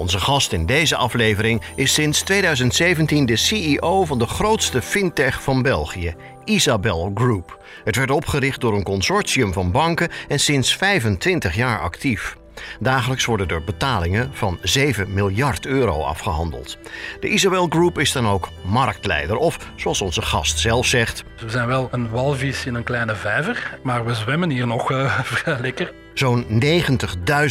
Onze gast in deze aflevering is sinds 2017 de CEO van de grootste fintech van België, Isabel Group. Het werd opgericht door een consortium van banken en sinds 25 jaar actief. Dagelijks worden er betalingen van 7 miljard euro afgehandeld. De Isabel Group is dan ook marktleider, of zoals onze gast zelf zegt. We zijn wel een walvis in een kleine vijver, maar we zwemmen hier nog uh, vrij lekker. Zo'n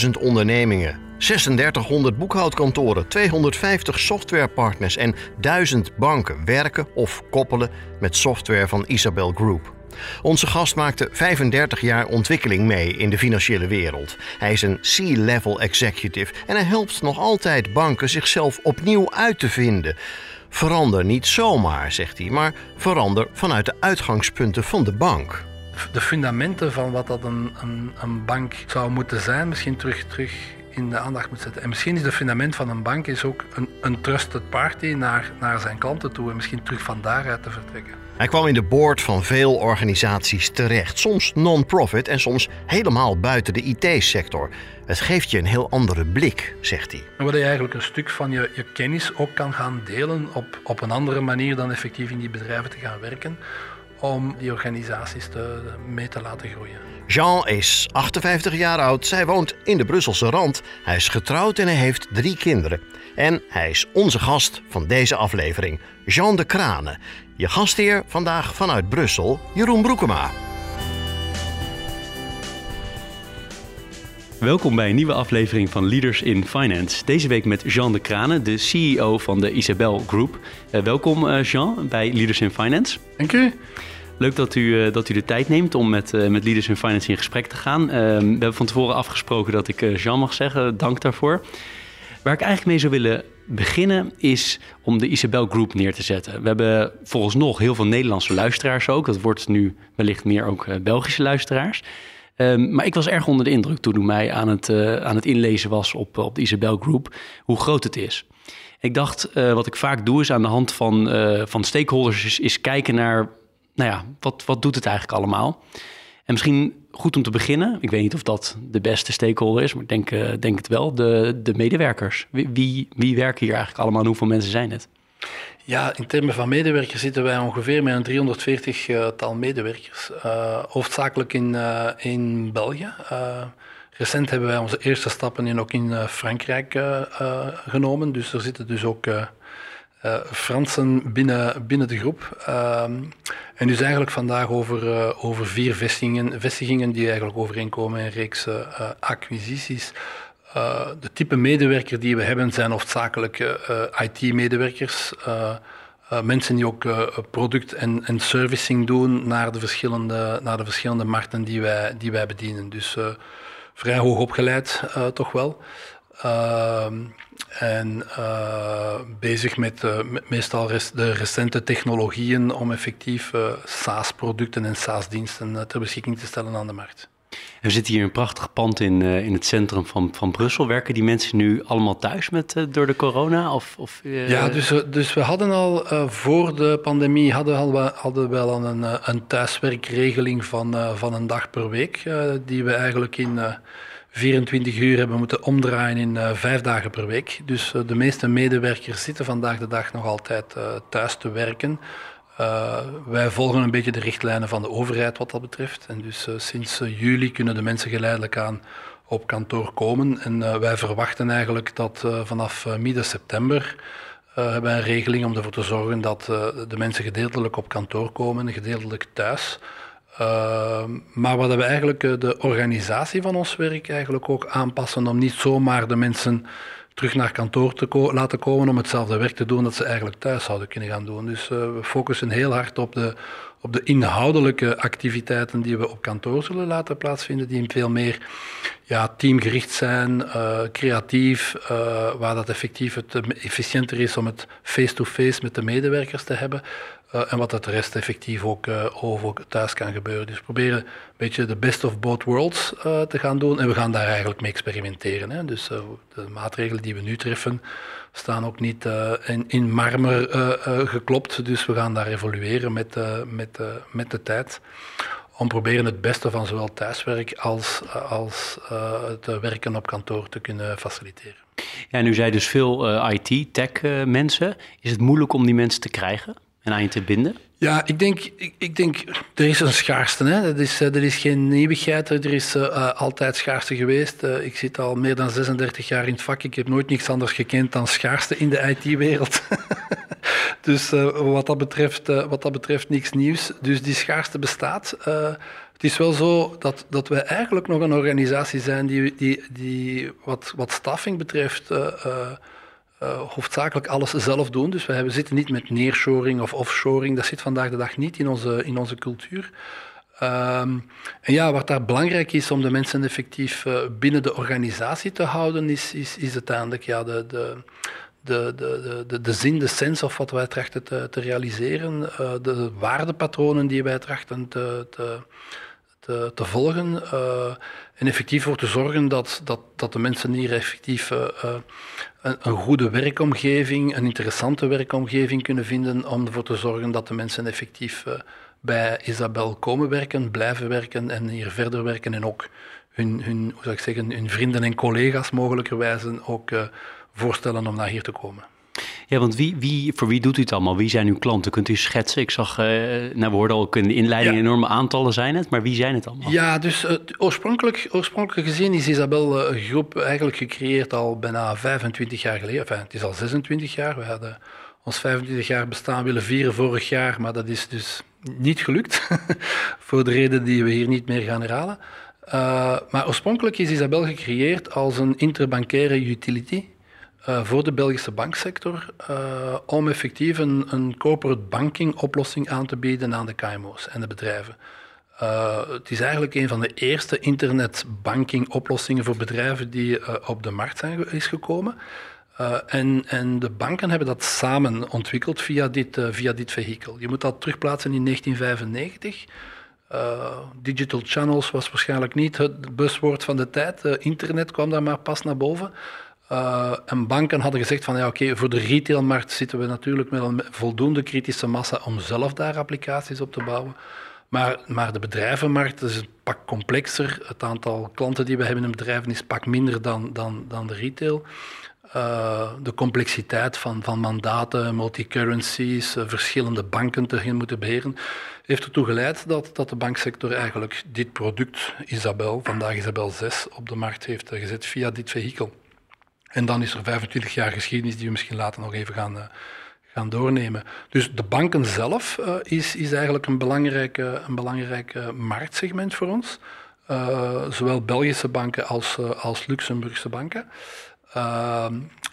90.000 ondernemingen, 3600 boekhoudkantoren, 250 softwarepartners en 1000 banken werken of koppelen met software van Isabel Group. Onze gast maakte 35 jaar ontwikkeling mee in de financiële wereld. Hij is een C-level executive en hij helpt nog altijd banken zichzelf opnieuw uit te vinden. Verander niet zomaar, zegt hij, maar verander vanuit de uitgangspunten van de bank. De fundamenten van wat dat een, een, een bank zou moeten zijn, misschien terug, terug in de aandacht moet zetten. En misschien is het fundament van een bank is ook een, een trusted party naar, naar zijn klanten toe en misschien terug van daaruit te vertrekken. Hij kwam in de board van veel organisaties terecht, soms non-profit en soms helemaal buiten de IT-sector. Het geeft je een heel andere blik, zegt hij. Waar je eigenlijk een stuk van je, je kennis ook kan gaan delen op, op een andere manier dan effectief in die bedrijven te gaan werken om die organisaties te, mee te laten groeien. Jean is 58 jaar oud. Zij woont in de Brusselse rand. Hij is getrouwd en hij heeft drie kinderen. En hij is onze gast van deze aflevering, Jean de Kranen. Je gastheer vandaag vanuit Brussel, Jeroen Broekema. Welkom bij een nieuwe aflevering van Leaders in Finance. Deze week met Jean de Kranen, de CEO van de Isabel Group. Uh, welkom uh, Jean bij Leaders in Finance. Dank u. Leuk dat u, uh, dat u de tijd neemt om met, met Leaders in Finance in gesprek te gaan. we hebben van tevoren afgesproken dat ik Jean mag zeggen. Dank daarvoor. Waar ik eigenlijk mee zou willen beginnen is om de Isabel Group neer te zetten. We hebben volgens nog heel veel Nederlandse luisteraars ook. Dat wordt nu wellicht meer ook Belgische luisteraars. Um, maar ik was erg onder de indruk toen ik mij aan het, uh, aan het inlezen was op, op de Isabel Group, hoe groot het is. Ik dacht, uh, wat ik vaak doe is aan de hand van, van stakeholders is, is, kijken naar, nou ja, wat, wat doet het eigenlijk allemaal? En misschien goed om te beginnen, ik weet niet of dat de beste stakeholder is, maar ik denk, denk het wel, de, de medewerkers. Wie, wie, wie werken hier eigenlijk allemaal en hoeveel mensen zijn het? Ja, in termen van medewerkers zitten wij ongeveer met een 340-tal medewerkers. Uh, hoofdzakelijk in, uh, in België. Recent hebben wij onze eerste stappen in, ook in Frankrijk genomen. Dus er zitten dus ook Fransen binnen, binnen de groep. Ehm, en dus eigenlijk vandaag over, over vier vestigingen, vestigingen die eigenlijk overeenkomen in een reeks acquisities. Uh, de type medewerker die we hebben zijn hoofdzakelijk uh, IT-medewerkers. Uh, mensen die ook product- en, en, servicing doen naar de verschillende, naar de verschillende markten die wij, die wij bedienen. Dus vrij hoog opgeleid toch wel. Ehm, en bezig met, meestal de recente technologieën om effectief SaaS-producten en SaaS-diensten ter beschikking te stellen aan de markt. We zitten hier een prachtig pand in, uh, in het centrum van, van Brussel. Werken die mensen nu allemaal thuis met, uh, door de corona? Of, of uh... Ja, dus, dus we hadden al voor de pandemie hadden we, hadden we wel een, een thuiswerkregeling van, van een dag per week. die we eigenlijk in 24 uur hebben moeten omdraaien in vijf dagen per week. Dus de meeste medewerkers zitten vandaag de dag nog altijd thuis te werken. Uh, wij volgen een beetje de richtlijnen van de overheid wat dat betreft. En dus uh, sinds uh, juli kunnen de mensen geleidelijk aan op kantoor komen. En wij verwachten eigenlijk dat vanaf midden september hebben een regeling om ervoor te zorgen dat de mensen gedeeltelijk op kantoor komen en gedeeltelijk thuis. maar wat we eigenlijk de organisatie van ons werk eigenlijk ook aanpassen om niet zomaar de mensen terug naar kantoor te laten komen om hetzelfde werk te doen dat ze eigenlijk thuis zouden kunnen gaan doen. Dus uh, we focussen heel hard op de, op de inhoudelijke activiteiten die we op kantoor zullen laten plaatsvinden, die veel meer ja, teamgericht zijn, uh, creatief, uh, waar dat effectief het efficiënter is om het face-to-face met de medewerkers te hebben. Uh, en wat dat de rest effectief ook over thuis kan gebeuren. Dus we proberen een beetje de best of both worlds te gaan doen en we gaan daar eigenlijk mee experimenteren. Hè. Dus de maatregelen die we nu treffen staan ook niet in, in, marmer geklopt, dus we gaan daar evolueren met, met, met de tijd om proberen het beste van zowel thuiswerk als, als uh, het werken op kantoor te kunnen faciliteren. Ja, nu zei dus veel uh, IT, tech uh, mensen. Is het moeilijk om die mensen te krijgen en aan je te binden? Ja, ik denk, ik, ik, denk, er is een schaarste. Hè. Dat is, er is geen nieuwigheid, er is uh, altijd schaarste geweest. Ik zit al meer dan 36 jaar in het vak. Ik heb nooit niks anders gekend dan schaarste in de IT-wereld. dus wat, dat betreft, wat dat betreft niks nieuws. Dus die schaarste bestaat. het is wel zo dat, dat wij eigenlijk nog een organisatie zijn die, die, die wat, wat staffing betreft uh, hoofdzakelijk alles zelf doen. Dus we zitten niet met neershoring of offshoring. Dat zit vandaag de dag niet in onze, in onze cultuur. Um, en ja, wat daar belangrijk is om de mensen effectief uh, binnen de organisatie te houden, is, is, is uiteindelijk ja, de, de, de, de, de, de zin, de sens of wat wij trachten te, te realiseren, uh, de waardepatronen die wij trachten te, te, te, volgen. En effectief voor te zorgen dat, dat, dat de mensen hier effectief een, goede werkomgeving, een interessante werkomgeving kunnen vinden om ervoor te zorgen dat de mensen effectief uh, bij Isabel komen werken, blijven werken en hier verder werken en ook hun, hun, hoe zou ik zeggen, hun vrienden en collega's mogelijkerwijze ook voorstellen om naar hier te komen. Ja, want wie, wie, voor wie doet u het allemaal? Wie zijn uw klanten? Kunt u schetsen? Ik zag, uh, nou, we hoorden ook in de inleiding enorme aantallen zijn het, maar wie zijn het allemaal? Ja, dus uh, oorspronkelijk, oorspronkelijk gezien is Isabel uh, groep eigenlijk gecreëerd al bijna 25 jaar geleden. Enfin, het is al 26 jaar. We hadden ons 25 jaar bestaan willen vieren vorig jaar, maar dat is dus niet gelukt. voor de reden die we hier niet meer gaan herhalen. maar oorspronkelijk is Isabel gecreëerd als een interbankaire utility. Uh, voor de Belgische banksector uh, om effectief een, een corporate banking oplossing aan te bieden aan de KMO's en de bedrijven. Uh, het is eigenlijk een van de eerste internetbanking oplossingen voor bedrijven die op de markt zijn, is gekomen. en, en, de banken hebben dat samen ontwikkeld via dit, via dit vehikel. Je moet dat terugplaatsen in 1995. digital channels was waarschijnlijk niet het buswoord van de tijd. internet kwam daar maar pas naar boven. Uh, en banken hadden gezegd van ja, oké, voor de retailmarkt zitten we natuurlijk met een voldoende kritische massa om zelf daar applicaties op te bouwen. Maar, maar de bedrijvenmarkt is een pak complexer. Het aantal klanten die we hebben in bedrijven is pak minder dan, dan, dan de retail. Uh, de complexiteit van, van mandaten, multicurrencies, uh, verschillende banken te moeten beheren, heeft ertoe geleid dat, dat de banksector eigenlijk dit product, Isabel, vandaag Isabel 6, op de markt heeft gezet via dit vehikel. En dan is er 25 jaar geschiedenis die we misschien later nog even gaan, uh, gaan doornemen. Dus de banken zelf uh, is, is eigenlijk een belangrijk, een belangrijk marktsegment voor ons. Uh, zowel Belgische banken als, als Luxemburgse banken.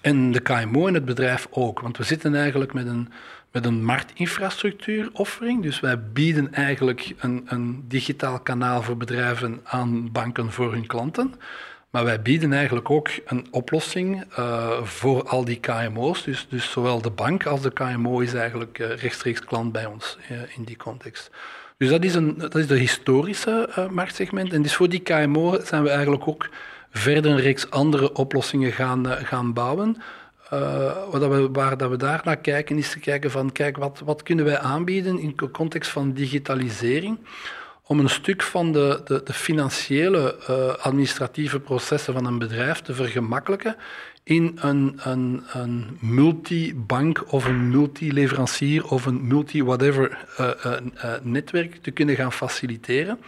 en de KMO en het bedrijf ook. Want we zitten eigenlijk met een, met een marktinfrastructuur-offering. Dus wij bieden eigenlijk een, een digitaal kanaal voor bedrijven aan banken voor hun klanten. Maar wij bieden eigenlijk ook een oplossing uh, voor al die KMO's. Dus, dus zowel de bank als de KMO is eigenlijk uh, rechtstreeks klant bij ons uh, in die context. Dus dat is, een, dat is de historische marktsegment. En dus voor die KMO zijn we eigenlijk ook verder een reeks andere oplossingen gaan, gaan bouwen. wat we, waar dat we daar naar kijken, is te kijken van, kijk, wat, wat kunnen wij aanbieden in context van digitalisering? Om een stuk van de, de, de financiële uh, administratieve processen van een bedrijf te vergemakkelijken in een, een, een multibank of een multileverancier of een multi-whatever uh, uh, netwerk te kunnen gaan faciliteren.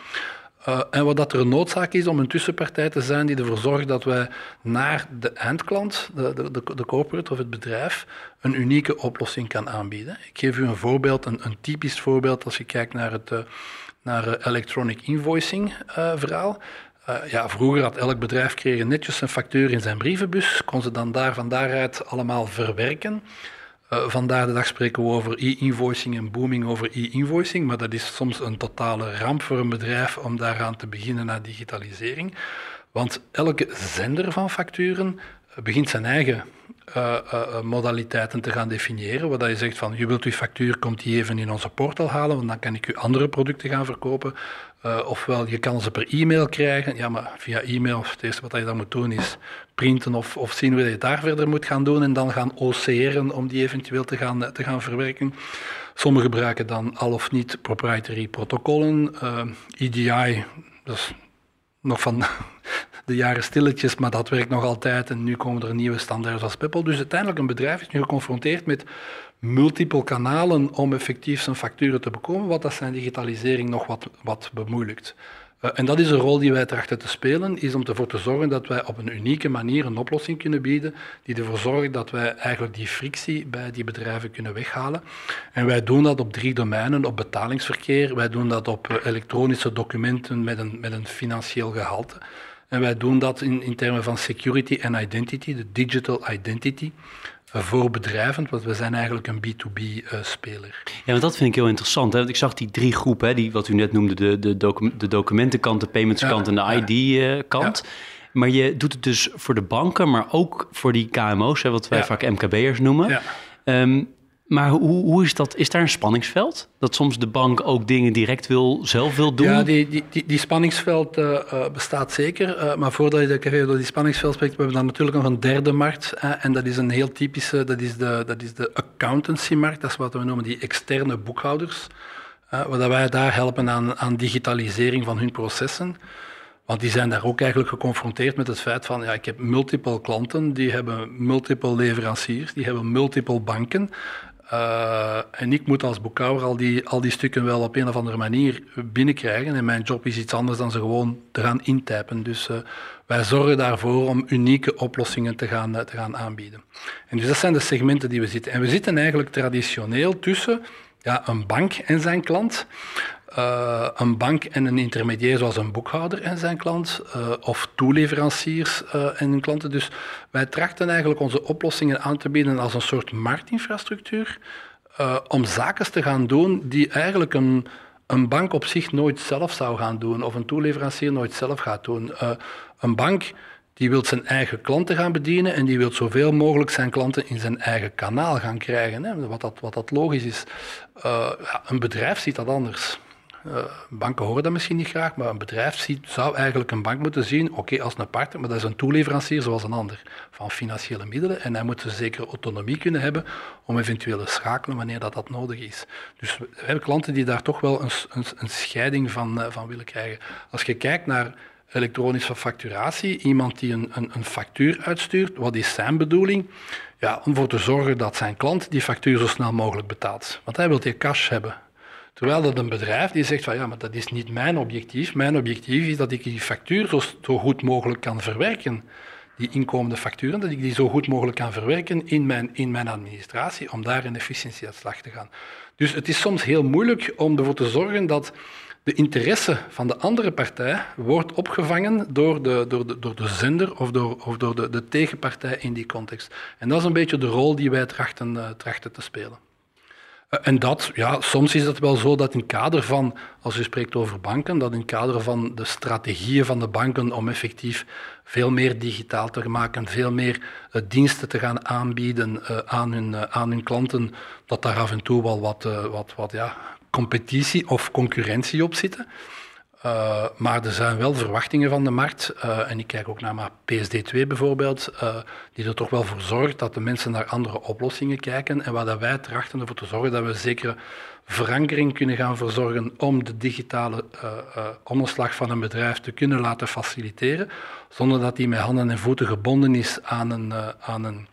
en wat dat er een noodzaak is om een tussenpartij te zijn die ervoor zorgt dat wij naar de eindklant, de, de, de, corporate of het bedrijf, een unieke oplossing kan aanbieden. Ik geef u een voorbeeld, een, een typisch voorbeeld als je kijkt naar het naar uh, electronic invoicing uh, verhaal. Uh, ja, vroeger had elk bedrijf kreeg netjes een factuur in zijn brievenbus, kon ze dan daar van daaruit allemaal verwerken. vandaag de dag spreken we over e-invoicing en booming over e-invoicing, maar dat is soms een totale ramp voor een bedrijf om daaraan te beginnen naar digitalisering. Want elke zender van facturen begint zijn eigen uh, uh, modaliteiten te gaan definiëren. Waar je zegt van, je wilt uw factuur, komt die even in onze portal halen, want dan kan ik u andere producten gaan verkopen. Ofwel, je kan ze per e-mail krijgen. Ja, maar via e-mail, het eerste wat je dan moet doen is printen of, of zien hoe je daar verder moet gaan doen en dan gaan OC'eren om die eventueel te gaan, te gaan verwerken. Sommigen gebruiken dan al of niet proprietary protocollen. EDI, dat is nog van de jaren stilletjes, maar dat werkt nog altijd. En nu komen er nieuwe standaarden als Peppel. Dus uiteindelijk een bedrijf is nu geconfronteerd met multiple kanalen om effectief zijn facturen te bekomen, wat dat zijn digitalisering nog wat, wat bemoeilijkt. Uh, en dat is een rol die wij trachten te spelen, is om ervoor te zorgen dat wij op een unieke manier een oplossing kunnen bieden, die ervoor zorgt dat wij eigenlijk die frictie bij die bedrijven kunnen weghalen. En wij doen dat op drie domeinen, op betalingsverkeer, wij doen dat op uh, elektronische documenten met een, met een financieel gehalte. En wij doen dat in, in termen van security en identity, de digital identity eh, voor bedrijven, want we zijn eigenlijk een B2B-speler. Uh, ja, want dat vind ik heel interessant. Hè? Want ik zag die drie groepen, hè, die, wat u net noemde, de, de, docu de documentenkant, de payments-kant en de ID-kant. Ja. Maar je doet het dus voor de banken, maar ook voor die KMO's, hè, wat wij vaak MKB'ers noemen. Um, maar hoe, hoe is dat? Is daar een spanningsveld? Dat soms de bank ook dingen direct wil, zelf wil doen? Ja, die, die, die, spanningsveld uh, bestaat zeker. Uh, maar voordat je even door die spanningsveld spreekt, we hebben dan natuurlijk nog een derde markt. en dat is een heel typische, dat is de, dat is de accountancy-markt. Dat is wat we noemen die externe boekhouders. waar wij daar helpen aan, aan digitalisering van hun processen. Want die zijn daar ook eigenlijk geconfronteerd met het feit van, ja, ik heb multiple klanten, die hebben multiple leveranciers, die hebben multiple banken. Uh, en ik moet als boekhouder al die, al die stukken wel op een of andere manier binnenkrijgen. En mijn job is iets anders dan ze gewoon te gaan intypen. Dus uh, wij zorgen daarvoor om unieke oplossingen te gaan, uh, te gaan aanbieden. En dus dat zijn de segmenten die we zitten. En we zitten eigenlijk traditioneel tussen ja, een bank en zijn klant. Uh, een bank en een intermediair zoals een boekhouder en zijn klant, uh, of toeleveranciers uh, en hun klanten. Dus wij trachten eigenlijk onze oplossingen aan te bieden als een soort marktinfrastructuur, om zaken te gaan doen die eigenlijk een, een bank op zich nooit zelf zou gaan doen, of een toeleverancier nooit zelf gaat doen. een bank die wil zijn eigen klanten gaan bedienen en die wil zoveel mogelijk zijn klanten in zijn eigen kanaal gaan krijgen, hè, wat, dat, wat dat logisch is. Een bedrijf ziet dat anders. Uh, banken horen dat misschien niet graag, maar een bedrijf ziet, zou eigenlijk een bank moeten zien, oké, als een partner, maar dat is een toeleverancier zoals een ander, van financiële middelen. En hij moet een zekere autonomie kunnen hebben om eventueel te schakelen wanneer dat, dat nodig is. Dus we hebben klanten die daar toch wel een, een, een scheiding van, uh, van willen krijgen. Als je kijkt naar elektronische facturatie, iemand die een, een, een factuur uitstuurt, wat is zijn bedoeling? Ja, om ervoor te zorgen dat zijn klant die factuur zo snel mogelijk betaalt. Want hij wil die cash hebben. Terwijl dat een bedrijf die zegt van ja, maar dat is niet mijn objectief. Mijn objectief is dat ik die factuur zo, goed mogelijk kan verwerken. Die inkomende facturen, dat ik die zo goed mogelijk kan verwerken in mijn, in mijn administratie, om daar een efficiëntie aan slag te gaan. Dus het is soms heel moeilijk om ervoor te zorgen dat de interesse van de andere partij wordt opgevangen door de, door de, door de zender of door, of door de, de tegenpartij in die context. En dat is een beetje de rol die wij trachten, uh, trachten te spelen. Eh, en dat, ja, soms is het wel zo dat in kader van, als je spreekt over banken, dat in kader van de strategieën van de banken om effectief veel meer digitaal te maken, veel meer uh, diensten te gaan aanbieden uh, aan, hun, aan hun klanten, dat daar af en toe wel wat, wat, wat ja, competitie of concurrentie op zitten. Uh, maar er zijn wel verwachtingen van de markt. Uh, en ik kijk ook naar maar PSD2 bijvoorbeeld, uh, die er toch wel voor zorgt dat de mensen naar andere oplossingen kijken. En waar dat wij trachten ervoor te zorgen dat we zekere verankering kunnen gaan verzorgen om de digitale omslag van een bedrijf te kunnen laten faciliteren, zonder dat die met handen en voeten gebonden is aan een, aan een,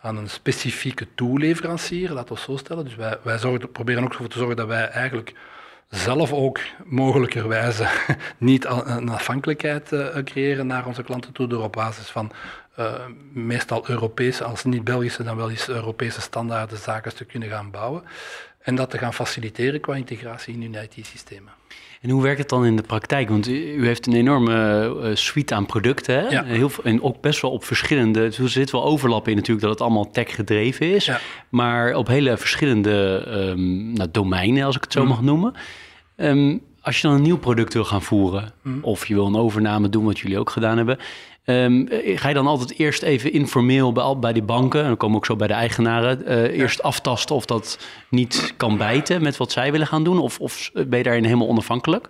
aan een specifieke toeleverancier, laten we zo stellen. Dus wij, wij zorgen, proberen ook ervoor te zorgen dat wij eigenlijk zelf ook mogelijkerwijze niet een afhankelijkheid uh, creëren naar onze klanten toe door op basis van uh, meestal Europese, als niet Belgische, dan wel eens Europese standaarden zaken te kunnen gaan bouwen. en dat te gaan faciliteren qua integratie in hun IT-systemen. En hoe werkt het dan in de praktijk? Want u heeft een enorme uh, suite aan producten. Hè? Ja. Heel, en ook best wel op verschillende. Er zit wel overlap in natuurlijk dat het allemaal tech gedreven is. Ja. Maar op hele verschillende um, nou, domeinen, als ik het zo Mm. mag noemen. Um, als je dan een nieuw product wil gaan voeren, Mm. of je wil een overname doen, wat jullie ook gedaan hebben. Um, ga je dan altijd eerst even informeel bij, bij die banken, en dan komen we ook zo bij de eigenaren, uh, eerst aftasten of dat niet kan bijten met wat zij willen gaan doen? Of, of ben je daarin helemaal onafhankelijk?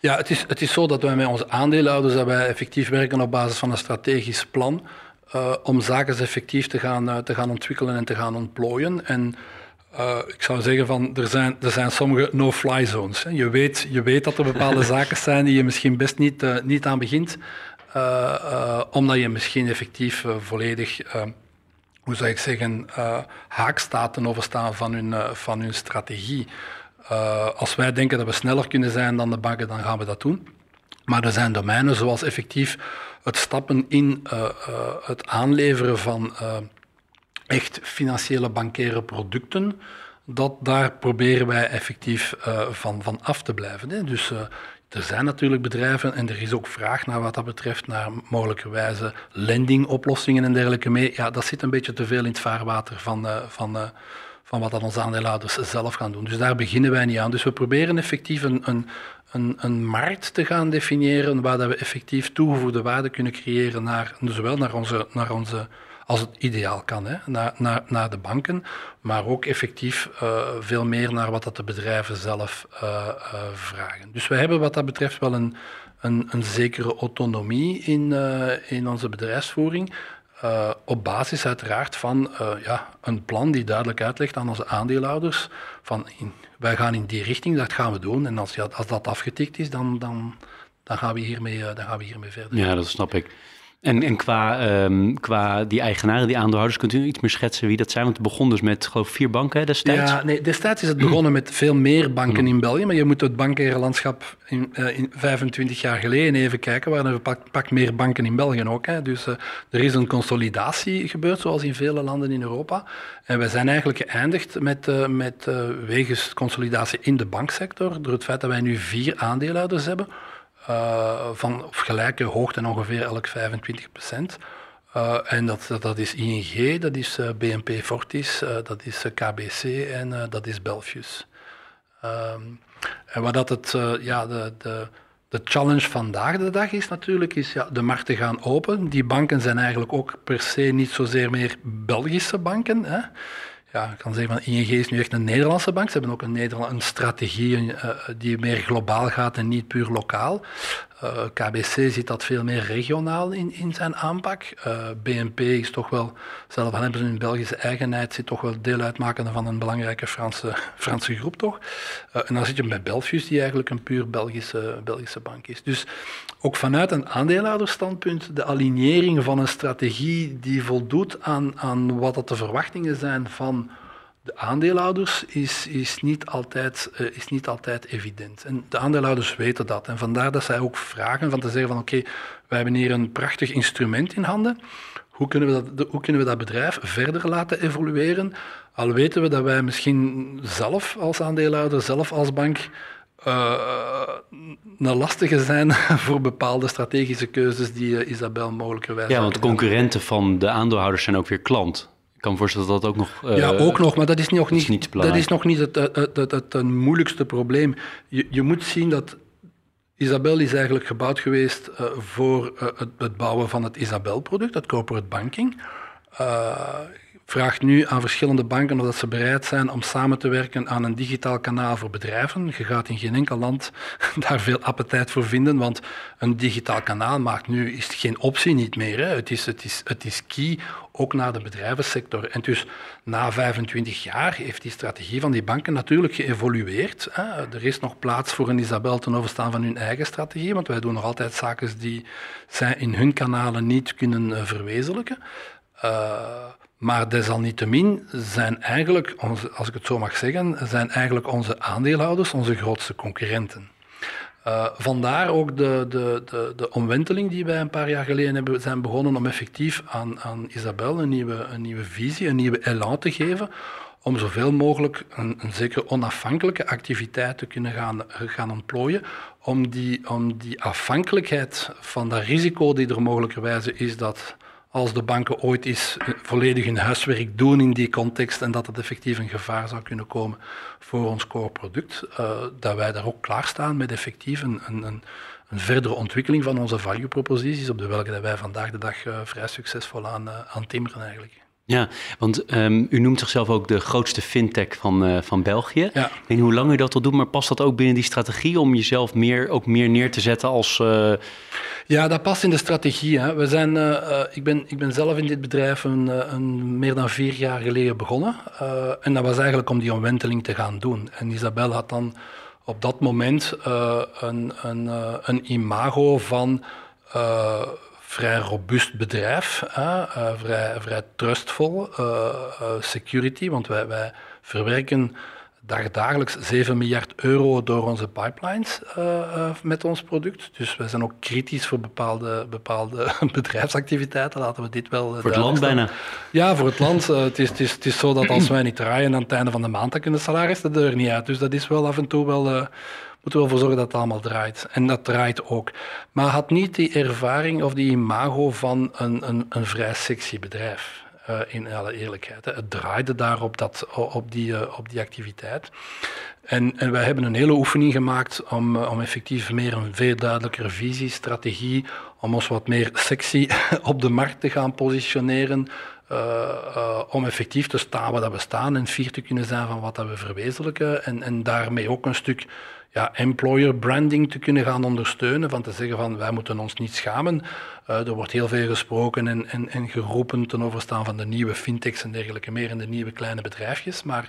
Ja, het is, het is zo dat wij met onze aandeelhouders dat wij effectief werken op basis van een strategisch plan uh, om zaken effectief te gaan, uh, te gaan ontwikkelen en te gaan ontplooien. En uh, ik zou zeggen van, er zijn, er zijn sommige no-fly zones. Hè. Je, weet, je weet dat er bepaalde zaken zijn die je misschien best niet, niet aan begint, uh, omdat je misschien effectief volledig, hoe zou ik zeggen, haak staat ten overstaan van hun, van hun strategie. als wij denken dat we sneller kunnen zijn dan de banken, dan gaan we dat doen. Maar er zijn domeinen zoals effectief het stappen in het aanleveren van echt financiële bankaire producten, dat daar proberen wij effectief van, van af te blijven. Hè. Dus er zijn natuurlijk bedrijven en er is ook vraag naar wat dat betreft, naar mogelijkerwijze lendingoplossingen en dergelijke mee. Ja, dat zit een beetje te veel in het vaarwater van, uh, van, van wat dat onze aandeelhouders zelf gaan doen. Dus daar beginnen wij niet aan. Dus we proberen effectief een, een, een, een markt te gaan definiëren waar dat we effectief toegevoegde waarde kunnen creëren naar, zowel naar onze, naar onze als het ideaal kan, hè, naar, naar, naar de banken, maar ook effectief uh, veel meer naar wat dat de bedrijven zelf uh, uh, vragen. Dus we hebben wat dat betreft wel een, een, een zekere autonomie in, in onze bedrijfsvoering, op basis uiteraard van ja, een plan die duidelijk uitlegt aan onze aandeelhouders van wij gaan in die richting, dat gaan we doen en als, ja, als dat afgetikt is, dan, dan, dan, gaan we hiermee, dan gaan we hiermee verder. Ja, dat snap ik. En, en qua, um, qua die eigenaren, die aandeelhouders, kunt u iets meer schetsen wie dat zijn? Want het begon dus met geloof vier banken hè, destijds. Ja, nee, destijds is het begonnen met veel meer banken in België. Maar je moet het bankenlandschap in, uh, in 25 jaar geleden even kijken. Waar er pak, pak meer banken in België ook. Hè. Dus uh, er is een consolidatie gebeurd, zoals in vele landen in Europa. En wij zijn eigenlijk geëindigd met, uh, met wegens consolidatie in de banksector. Door het feit dat wij nu vier aandeelhouders hebben. Uh, van op gelijke hoogte ongeveer elk 25 procent. Uh, en dat, dat is ING, dat is uh, BNP Fortis, dat is KBC en dat is Belfius. Um, en wat dat het, ja, de, de, de challenge vandaag de dag is natuurlijk, is ja, de markten gaan open. Die banken zijn eigenlijk ook per se niet zozeer meer Belgische banken. Hè? Ja, ik kan zeggen van ING is nu echt een Nederlandse bank. Ze hebben ook een, Nederland, een strategie uh, die meer globaal gaat en niet puur lokaal. Uh, KBC ziet dat veel meer regionaal in, in zijn aanpak. Uh, BNP is toch wel, zelf al hebben ze Belgische eigenheid, zit toch wel deel uitmakende van een belangrijke Franse, Franse groep toch. en dan zit je bij Belfius, die eigenlijk een puur Belgische, Belgische bank is. Dus ook vanuit een aandeelhoudersstandpunt, de alignering van een strategie die voldoet aan, aan wat dat de verwachtingen zijn van de aandeelhouders is, is, niet altijd, uh, is niet altijd evident. En de aandeelhouders weten dat. En vandaar dat zij ook vragen van te zeggen van oké, okay, wij hebben hier een prachtig instrument in handen. Hoe kunnen, we dat, hoe kunnen we dat bedrijf verder laten evolueren? Al weten we dat wij misschien zelf als aandeelhouder, zelf als bank, uh, een lastige zijn voor bepaalde strategische keuzes die uh, Isabel mogelijkerwijs... Ja, want concurrenten van de aandeelhouders zijn ook weer klant. Kan me voorstellen dat dat ook nog... Uh, ja, ook nog, maar dat is nog niet, dat is nog niet het, het, het, het, moeilijkste probleem. Je, je moet zien dat Isabel is eigenlijk gebouwd geweest uh, voor uh, het, het, bouwen van het Isabel-product, het corporate banking. Vraagt nu aan verschillende banken of dat ze bereid zijn om samen te werken aan een digitaal kanaal voor bedrijven. Je gaat in geen enkel land daar veel appetijt voor vinden, want een digitaal kanaal maakt nu is geen optie niet meer. Hè. Het, is, het, is, het is key ook naar de bedrijvensector. En dus na 25 jaar heeft die strategie van die banken natuurlijk geëvolueerd. Hè. Er is nog plaats voor een Isabel ten overstaan van hun eigen strategie, want wij doen nog altijd zaken die zij in hun kanalen niet kunnen uh, verwezenlijken. Uh, maar desalniettemin zijn eigenlijk, onze, als ik het zo mag zeggen, zijn eigenlijk onze aandeelhouders onze grootste concurrenten. Uh, vandaar ook de, de, de, de omwenteling die wij een paar jaar geleden hebben, zijn begonnen om effectief aan, aan Isabel een nieuwe, een nieuwe visie, een nieuwe elan te geven, om zoveel mogelijk een, een zekere onafhankelijke activiteit te kunnen gaan, gaan ontplooien, om die, om die afhankelijkheid van dat risico die er mogelijkerwijze is dat als de banken ooit eens volledig hun huiswerk doen in die context en dat het effectief een gevaar zou kunnen komen voor ons core product, uh, dat wij daar ook klaarstaan met effectief een, een, een, verdere ontwikkeling van onze value proposities, op de welke dat wij vandaag de dag uh, vrij succesvol aan, uh, aan timmeren eigenlijk. Ja, want um, u noemt zichzelf ook de grootste fintech van, uh, van België. Ja. Ik weet niet hoe lang u dat al doet, maar past dat ook binnen die strategie om jezelf meer, ook meer neer te zetten als... Uh... Ja, dat past in de strategie. Hè. We zijn, uh, ik, ben, ik ben zelf in dit bedrijf een, een meer dan vier jaar geleden begonnen. en dat was eigenlijk om die omwenteling te gaan doen. En Isabel had dan op dat moment een, een, een imago van vrij robuust bedrijf, hè, uh, vrij, vrij trustvol, uh, security, want wij, wij verwerken dagelijks 7 miljard euro door onze pipelines met ons product. Dus wij zijn ook kritisch voor bepaalde, bepaalde bedrijfsactiviteiten, laten we dit wel... Voor het land bijna? Ja, voor het land. het, is, het, is, het is zo dat als wij niet draaien aan het einde van de maand, dan kunnen de salaris de deur niet uit. Dus dat is wel af en toe wel moeten we ervoor zorgen dat het allemaal draait. En dat draait ook. Maar had niet die ervaring of die imago van een, een, een vrij sexy bedrijf. Uh, in alle eerlijkheid. Het draaide daarop dat, op, die, uh, op die activiteit. En, en wij hebben een hele oefening gemaakt om, uh, om effectief meer een veel duidelijkere visie, strategie, om ons wat meer sexy op de markt te gaan positioneren, om effectief te staan waar dat we staan en fier te kunnen zijn van wat dat we verwezenlijken en, en daarmee ook een stuk ja, employer branding te kunnen gaan ondersteunen. Van te zeggen van wij moeten ons niet schamen. Uh, er wordt heel veel gesproken en, en, en geroepen ten overstaan van de nieuwe fintechs en dergelijke meer en de nieuwe kleine bedrijfjes. Maar,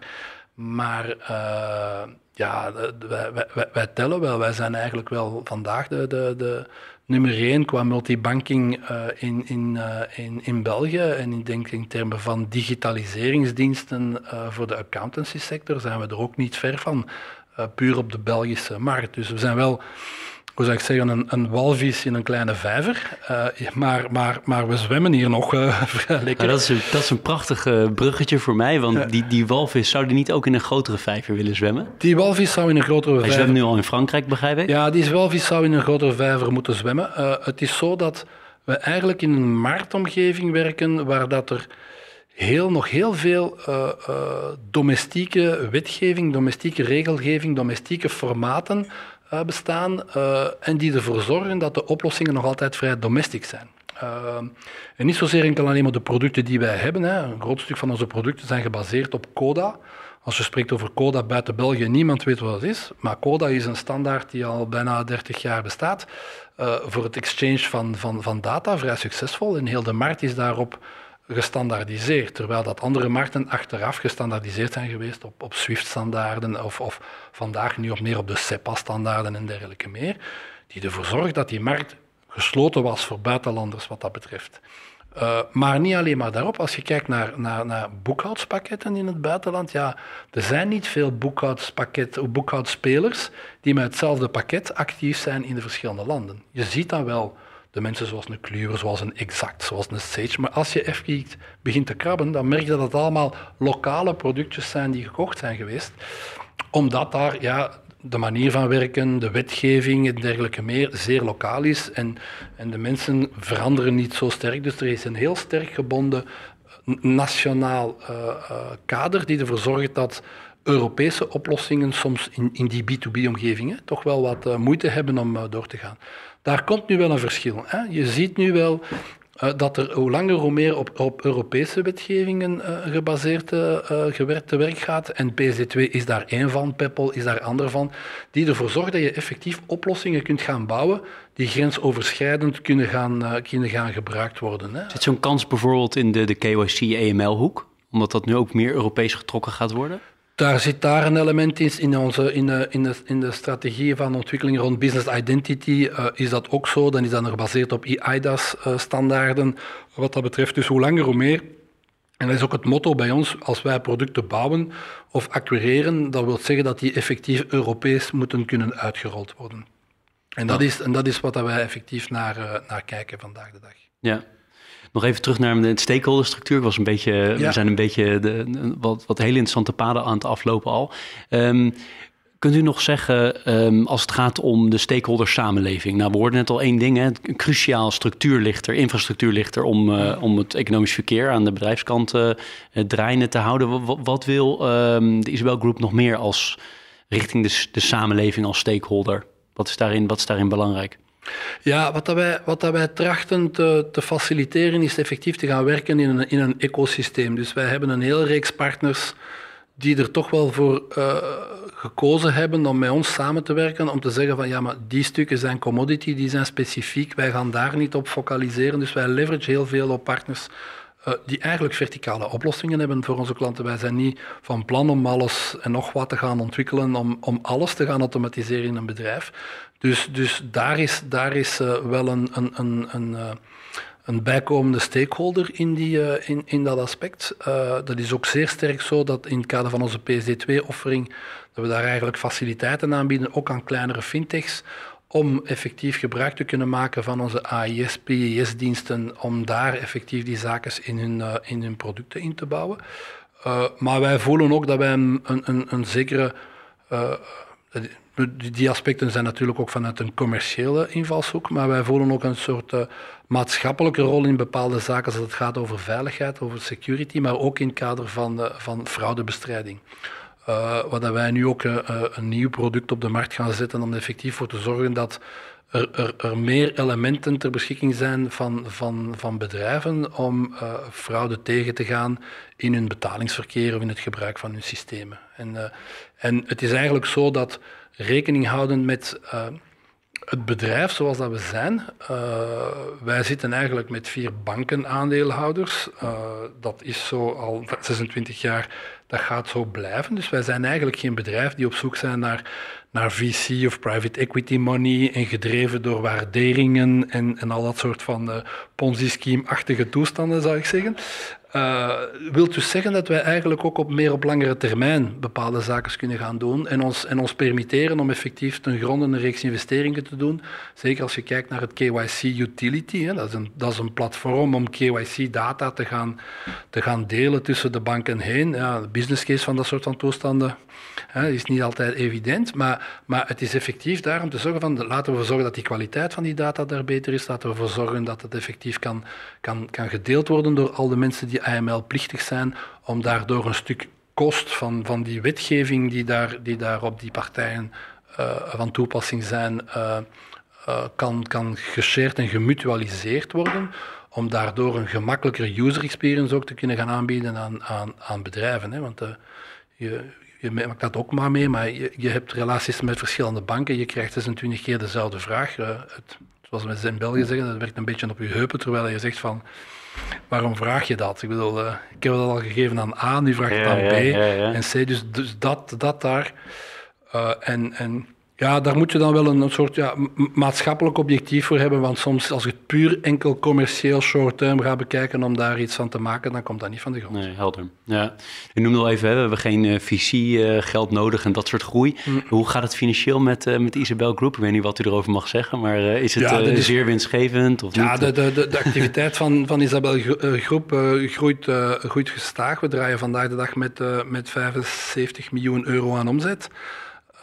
maar uh, ja, wij, wij, wij, tellen wel. Wij zijn eigenlijk wel vandaag de, de, de nummer één qua multibanking uh, in, in, in, in België. En ik denk in termen van digitaliseringsdiensten voor de accountancy sector zijn we er ook niet ver van. Eh, puur op de Belgische markt. Dus we zijn wel, hoe zou ik zeggen, een, een walvis in een kleine vijver. Uh, maar, maar, maar we zwemmen hier nog uh, vrij lekker. dat, is een, dat is een prachtig bruggetje voor mij, want die, die walvis zou die niet ook in een grotere vijver willen zwemmen? Die walvis zou in een grotere vijver... Hij zwemt nu al in Frankrijk, begrijp ik? Ja, die walvis zou in een grotere vijver moeten zwemmen. het is zo dat we eigenlijk in een marktomgeving werken waar dat er heel, nog heel veel uh, domestieke wetgeving, domestieke regelgeving, domestieke formaten uh, bestaan en die ervoor zorgen dat de oplossingen nog altijd vrij domestic zijn. en niet zozeer enkel alleen maar de producten die wij hebben. Hè. Een groot stuk van onze producten zijn gebaseerd op CODA. Als je spreekt over CODA buiten België, niemand weet wat dat is. Maar CODA is een standaard die al bijna 30 jaar bestaat. voor het exchange van, van, van data, vrij succesvol. En heel de markt is daarop gestandaardiseerd, terwijl dat andere markten achteraf gestandaardiseerd zijn geweest op, op SWIFT-standaarden of, of vandaag nu op meer op de SEPA-standaarden en dergelijke meer, die ervoor zorgt dat die markt gesloten was voor buitenlanders wat dat betreft. Uh, maar niet alleen maar daarop, als je kijkt naar, naar, naar boekhoudspakketten in het buitenland, ja, er zijn niet veel boekhoudspakket, boekhoudspelers die met hetzelfde pakket actief zijn in de verschillende landen. Je ziet dan wel de mensen zoals een Kluwer, zoals een Exact, zoals een Sage. Maar als je even begint te krabben, dan merk je dat het allemaal lokale productjes zijn die gekocht zijn geweest. Omdat daar ja, de manier van werken, de wetgeving en dergelijke meer zeer lokaal is. En, en de mensen veranderen niet zo sterk. Dus er is een heel sterk gebonden nationaal uh, uh, kader die ervoor zorgt dat Europese oplossingen soms in, in die B2B-omgevingen toch wel wat moeite hebben om door te gaan. Daar komt nu wel een verschil. Hè? Je ziet nu wel uh, dat er hoe langer hoe meer op, op Europese wetgevingen uh, gebaseerd uh, gewerkt te werk gaat. En PSD2 is daar één van, Peppel is daar ander van, die ervoor zorgt dat je effectief oplossingen kunt gaan bouwen die grensoverschrijdend kunnen gaan, kunnen gaan gebruikt worden. Hè. Zit zo'n kans bijvoorbeeld in de, de KYC-EML-hoek? Omdat dat nu ook meer Europees getrokken gaat worden? Daar zit daar een element in, in, onze, in, de, in, de, in de strategie van ontwikkeling rond business identity. Uh, is dat ook zo? Dan is dat gebaseerd op EIDAS-standaarden. Uh, wat dat betreft, dus hoe langer hoe meer. En dat is ook het motto bij ons, als wij producten bouwen of acquireren, dat wil zeggen dat die effectief Europees moeten kunnen uitgerold worden. En dat is, en dat is wat wij effectief naar, uh, naar kijken vandaag de dag. Ja, Nog even terug naar de stakeholderstructuur. Was een beetje, We zijn een beetje de, wat, wat hele interessante paden aan het aflopen al. Um, Kunt u nog zeggen, ehm, als het gaat om de stakeholder samenleving? Nou, we hoorden net al één ding, hè? een cruciaal structuur ligt er, infrastructuur ligt er om, uh, om het economisch verkeer aan de bedrijfskant uh, draaiende te houden. Wat, wat wil um, de Isabel Group nog meer als richting de, de samenleving als stakeholder? Wat is daarin, wat is daarin belangrijk? Ja, wat, dat wij, wat dat wij trachten te, te, faciliteren is effectief te gaan werken in een, in een ecosysteem. Dus wij hebben een hele reeks partners die er toch wel voor uh, gekozen hebben om met ons samen te werken, om te zeggen van ja, maar die stukken zijn commodity, die zijn specifiek, wij gaan daar niet op focaliseren. Dus wij leverage heel veel op partners die eigenlijk verticale oplossingen hebben voor onze klanten. Wij zijn niet van plan om alles en nog wat te gaan ontwikkelen, om, om alles te gaan automatiseren in een bedrijf. Dus, dus daar is, daar is uh, wel een, een, een, een een bijkomende stakeholder in, die, in, in dat aspect. Dat is ook zeer sterk zo dat in het kader van onze PSD2-offering, dat we daar eigenlijk faciliteiten aanbieden, ook aan kleinere fintechs, om effectief gebruik te kunnen maken van onze AIS, PIS-diensten, om daar effectief die zaken in hun, uh, in hun producten in te bouwen. maar wij voelen ook dat wij een, een, een zekere die aspecten zijn natuurlijk ook vanuit een commerciële invalshoek, maar wij voelen ook een soort maatschappelijke rol in bepaalde zaken als het gaat over veiligheid, over security, maar ook in het kader van, van fraudebestrijding. Uh, waar wij nu ook een nieuw product op de markt gaan zetten om effectief voor te zorgen dat er, er, er, meer elementen ter beschikking zijn van, van, van bedrijven om fraude tegen te gaan in hun betalingsverkeer of in het gebruik van hun systemen. En, en het is eigenlijk zo dat rekening houden met het bedrijf zoals dat we zijn. Wij zitten eigenlijk met vier bankenaandeelhouders. Uh, dat is zo al 26 jaar, dat gaat zo blijven. Dus wij zijn eigenlijk geen bedrijf die op zoek zijn naar, naar VC of private equity money en gedreven door waarderingen en, en al dat soort van Ponzi-scheme-achtige toestanden, zou ik zeggen. Uh, wilt dus zeggen dat wij eigenlijk ook op meer op langere termijn bepaalde zaken kunnen gaan doen en ons, en ons permitteren om effectief ten gronde een reeks investeringen te doen. Zeker als je kijkt naar het KYC Utility. Hè, dat, is een, dat is een platform om KYC-data te gaan, te gaan delen tussen de banken heen. Ja, de business case van dat soort van toestanden hè, is niet altijd evident, maar, maar het is effectief daar om te zorgen van, laten we zorgen dat die kwaliteit van die data daar beter is, laten we ervoor zorgen dat het effectief kan, kan, kan gedeeld worden door al de mensen die AML-plichtig zijn, om daardoor een stuk kost van, van die wetgeving die daar, die daar op die partijen uh, van toepassing zijn, uh, uh, kan, kan geshared en gemutualiseerd worden, om daardoor een gemakkelijker user experience ook te kunnen gaan aanbieden aan, aan, aan bedrijven. Hè? Want je, je maakt dat ook maar mee, maar je, je, hebt relaties met verschillende banken, je krijgt 26 keer dezelfde vraag. het, zoals we in België zeggen, dat werkt een beetje op je heupen, terwijl je zegt van waarom vraag je dat? Ik bedoel, uh, ik heb het al gegeven aan A, nu vraag je het aan B en C. Dus, dus dat, dat daar. Uh, en, en ja, daar moet je dan wel een, soort ja, maatschappelijk objectief voor hebben. Want soms, als je het puur enkel commercieel short-term gaat bekijken om daar iets van te maken, dan komt dat niet van de grond. Nee, helder. Ja. U noemde al even, hè, we hebben geen uh, VC-geld uh, nodig en dat soort groei. Mm. Hoe gaat het financieel met, uh, met Isabel Group? Ik weet niet wat u erover mag zeggen, maar is het ja, is, zeer winstgevend? Of ja, niet? De, de, de, de activiteit van, van Isabel Groep groeit, groeit gestaag. We draaien vandaag de dag met, met 75 miljoen euro aan omzet.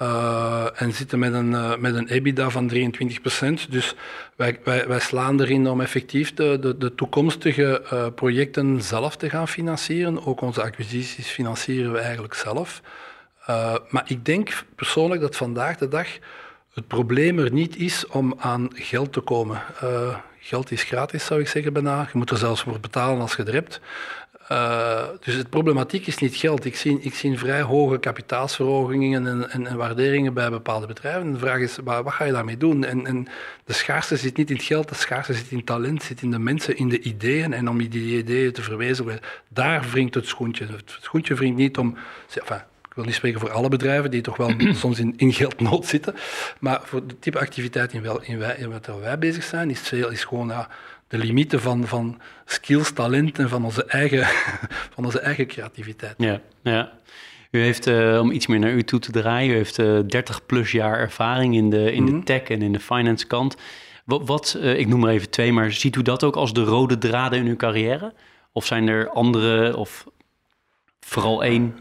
Uh, en zitten met een, uh, met een EBITDA van 23%. Dus wij, wij, wij slaan erin om effectief de, de, de toekomstige uh, projecten zelf te gaan financieren. Ook onze acquisities financieren we eigenlijk zelf. maar ik denk persoonlijk dat vandaag de dag het probleem er niet is om aan geld te komen. geld is gratis, zou ik zeggen bijna. Je moet er zelfs voor betalen als je hebt. Uh, dus de problematiek is niet geld. Ik zie, ik zie vrij hoge kapitaalsverhogingen en, en, en, waarderingen bij bepaalde bedrijven. En de vraag is, wat, ga je daarmee doen? En, en, de schaarste zit niet in het geld, de schaarste zit in het talent, zit in de mensen, in de ideeën. En om die ideeën te verwezenlijken, daar wringt het schoentje. Het schoentje wringt niet om... Enfin, ik wil niet spreken voor alle bedrijven die toch wel soms in, in geldnood zitten. Maar voor het type activiteit in, wel, in, wij, wat wij bezig zijn, is, veel, is gewoon... de limieten van, van skills, talent en van onze eigen, van onze eigen creativiteit. Ja, ja. U heeft, uh, om iets meer naar u toe te draaien, u heeft uh, eh, 30 plus jaar ervaring in de, in de mhm. tech en in de finance kant. Wat, wat ik noem maar even twee, maar ziet u dat ook als de rode draden in uw carrière? Of zijn er andere, of vooral één?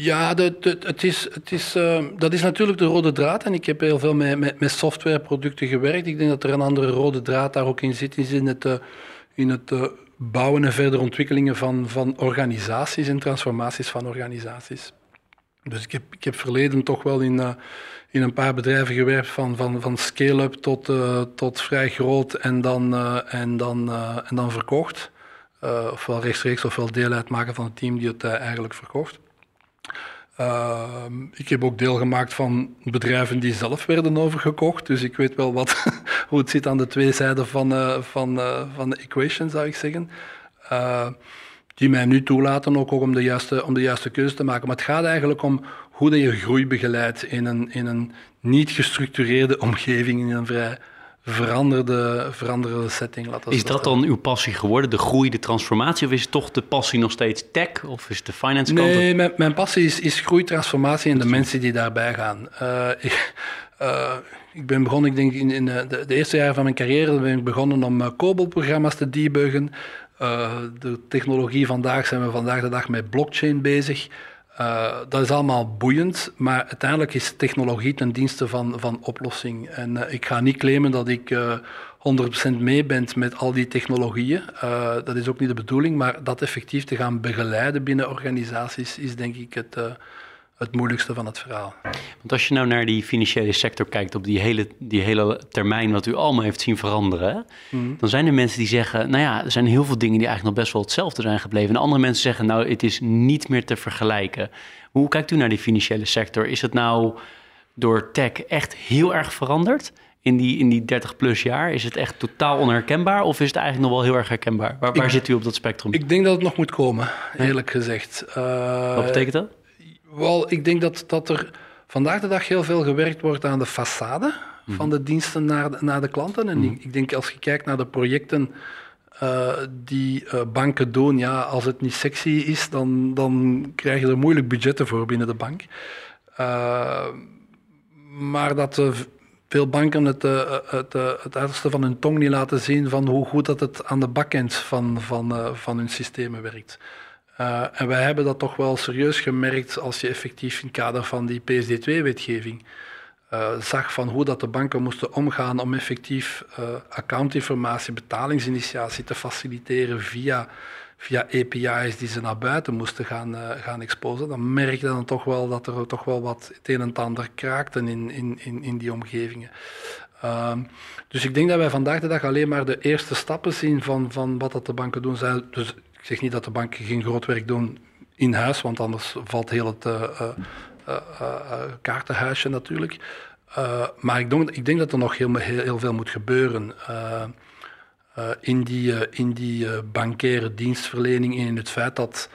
Ja, het is, het is, uh, dat is natuurlijk de rode draad. En ik heb heel veel met, met, met, softwareproducten gewerkt. Ik denk dat er een andere rode draad daar ook in zit. Is in het, uh, in het uh, bouwen en verder ontwikkelingen van, van organisaties en transformaties van organisaties. Dus ik heb, heb verleden toch wel in, in een paar bedrijven gewerkt, van, van, van scale-up tot, tot vrij groot en dan, en dan, en dan verkocht. ofwel rechtstreeks ofwel deel uitmaken van het team die het eigenlijk verkocht. Uh, ik heb ook deel gemaakt van bedrijven die zelf werden overgekocht. Dus ik weet wel wat, hoe het zit aan de twee zijden van, uh, van, uh, van de equation, zou ik zeggen. die mij nu toelaten ook, ook om, de juiste, om de juiste keuze te maken. Maar het gaat eigenlijk om hoe je groei begeleidt in een, in een niet gestructureerde omgeving, in een vrij veranderde, veranderde setting. Laten is dat dan uw passie geworden, de groei, de transformatie? Of is het toch de passie nog steeds tech? Of is het de finance kant? Nee, mijn, mijn passie is, is groei, transformatie en de mensen die daarbij gaan. Uh, ik, uh, ik, ben begonnen, ik denk in, in de, de, eerste jaren van mijn carrière ben ik begonnen om COBOL-programma's te debuggen. de technologie vandaag zijn we vandaag de dag met blockchain bezig. Uh, dat is allemaal boeiend, maar uiteindelijk is technologie ten dienste van, van oplossing. En uh, ik ga niet claimen dat ik uh, eh, 100% mee ben met al die technologieën. dat is ook niet de bedoeling, maar dat effectief te gaan begeleiden binnen organisaties is denk ik het, het moeilijkste van het verhaal. Want als je nou naar die financiële sector kijkt op die hele, die hele termijn wat u allemaal heeft zien veranderen, mhm. dan zijn er mensen die zeggen, nou ja, er zijn heel veel dingen die eigenlijk nog best wel hetzelfde zijn gebleven. En andere mensen zeggen, nou, het is niet meer te vergelijken. Hoe kijkt u naar die financiële sector? Is het nou door tech echt heel erg veranderd? In die, in die 30 plus jaar? Is het echt totaal onherkenbaar of is het eigenlijk nog wel heel erg herkenbaar? Waar, waar zit u op dat spectrum? Ik denk dat het nog moet komen, eerlijk gezegd. Uh, Wat betekent dat? Wel, ik denk dat, dat er vandaag de dag heel veel gewerkt wordt aan de façade van mhm. de diensten naar de, naar de klanten. En mhm. ik, ik, denk als je kijkt naar de projecten uh, die uh, banken doen, ja, als het niet sexy is, dan, dan krijg je er moeilijk budgetten voor binnen de bank. Uh, maar dat veel banken het, het, het uiterste van hun tong niet laten zien van hoe goed dat het aan de backend van, van, van hun systemen werkt. Uh, en wij hebben dat toch wel serieus gemerkt als je effectief in het kader van die PSD2-wetgeving uh, eh, zag van hoe dat de banken moesten omgaan om effectief uh, accountinformatie, betalingsinitiatie te faciliteren via, via API's die ze naar buiten moesten gaan, gaan exposen. Dan merkte dan toch wel dat er toch wel wat het een en ander kraakte in, in, in, in die omgevingen. Ehm, dus ik denk dat wij vandaag de dag alleen maar de eerste stappen zien van, van wat dat de banken doen. Dus ik zeg niet dat de banken geen groot werk doen in huis, want anders valt heel het uh, uh, kaartenhuisje natuurlijk. maar ik denk, ik denk, dat er nog heel, heel, veel moet gebeuren in die, in die bankaire dienstverlening en in het feit dat,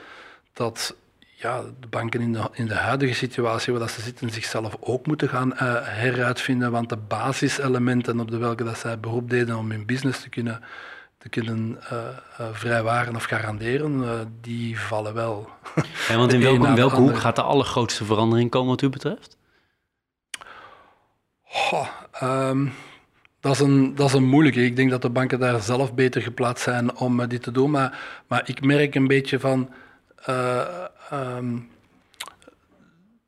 dat ja, de banken in de, in de huidige situatie waar dat ze zitten zichzelf ook moeten gaan heruitvinden, want de basiselementen op de welke dat zij beroep deden om hun business te kunnen te kunnen uh, uh, vrijwaren of garanderen, uh, die vallen wel. Ja, want in welke, in welke hoek gaat de allergrootste verandering komen wat u betreft? Um, dat, is een, dat is een moeilijke. Ik denk dat de banken daar zelf beter geplaatst zijn om dit te doen. Maar, maar ik merk een beetje van... Um,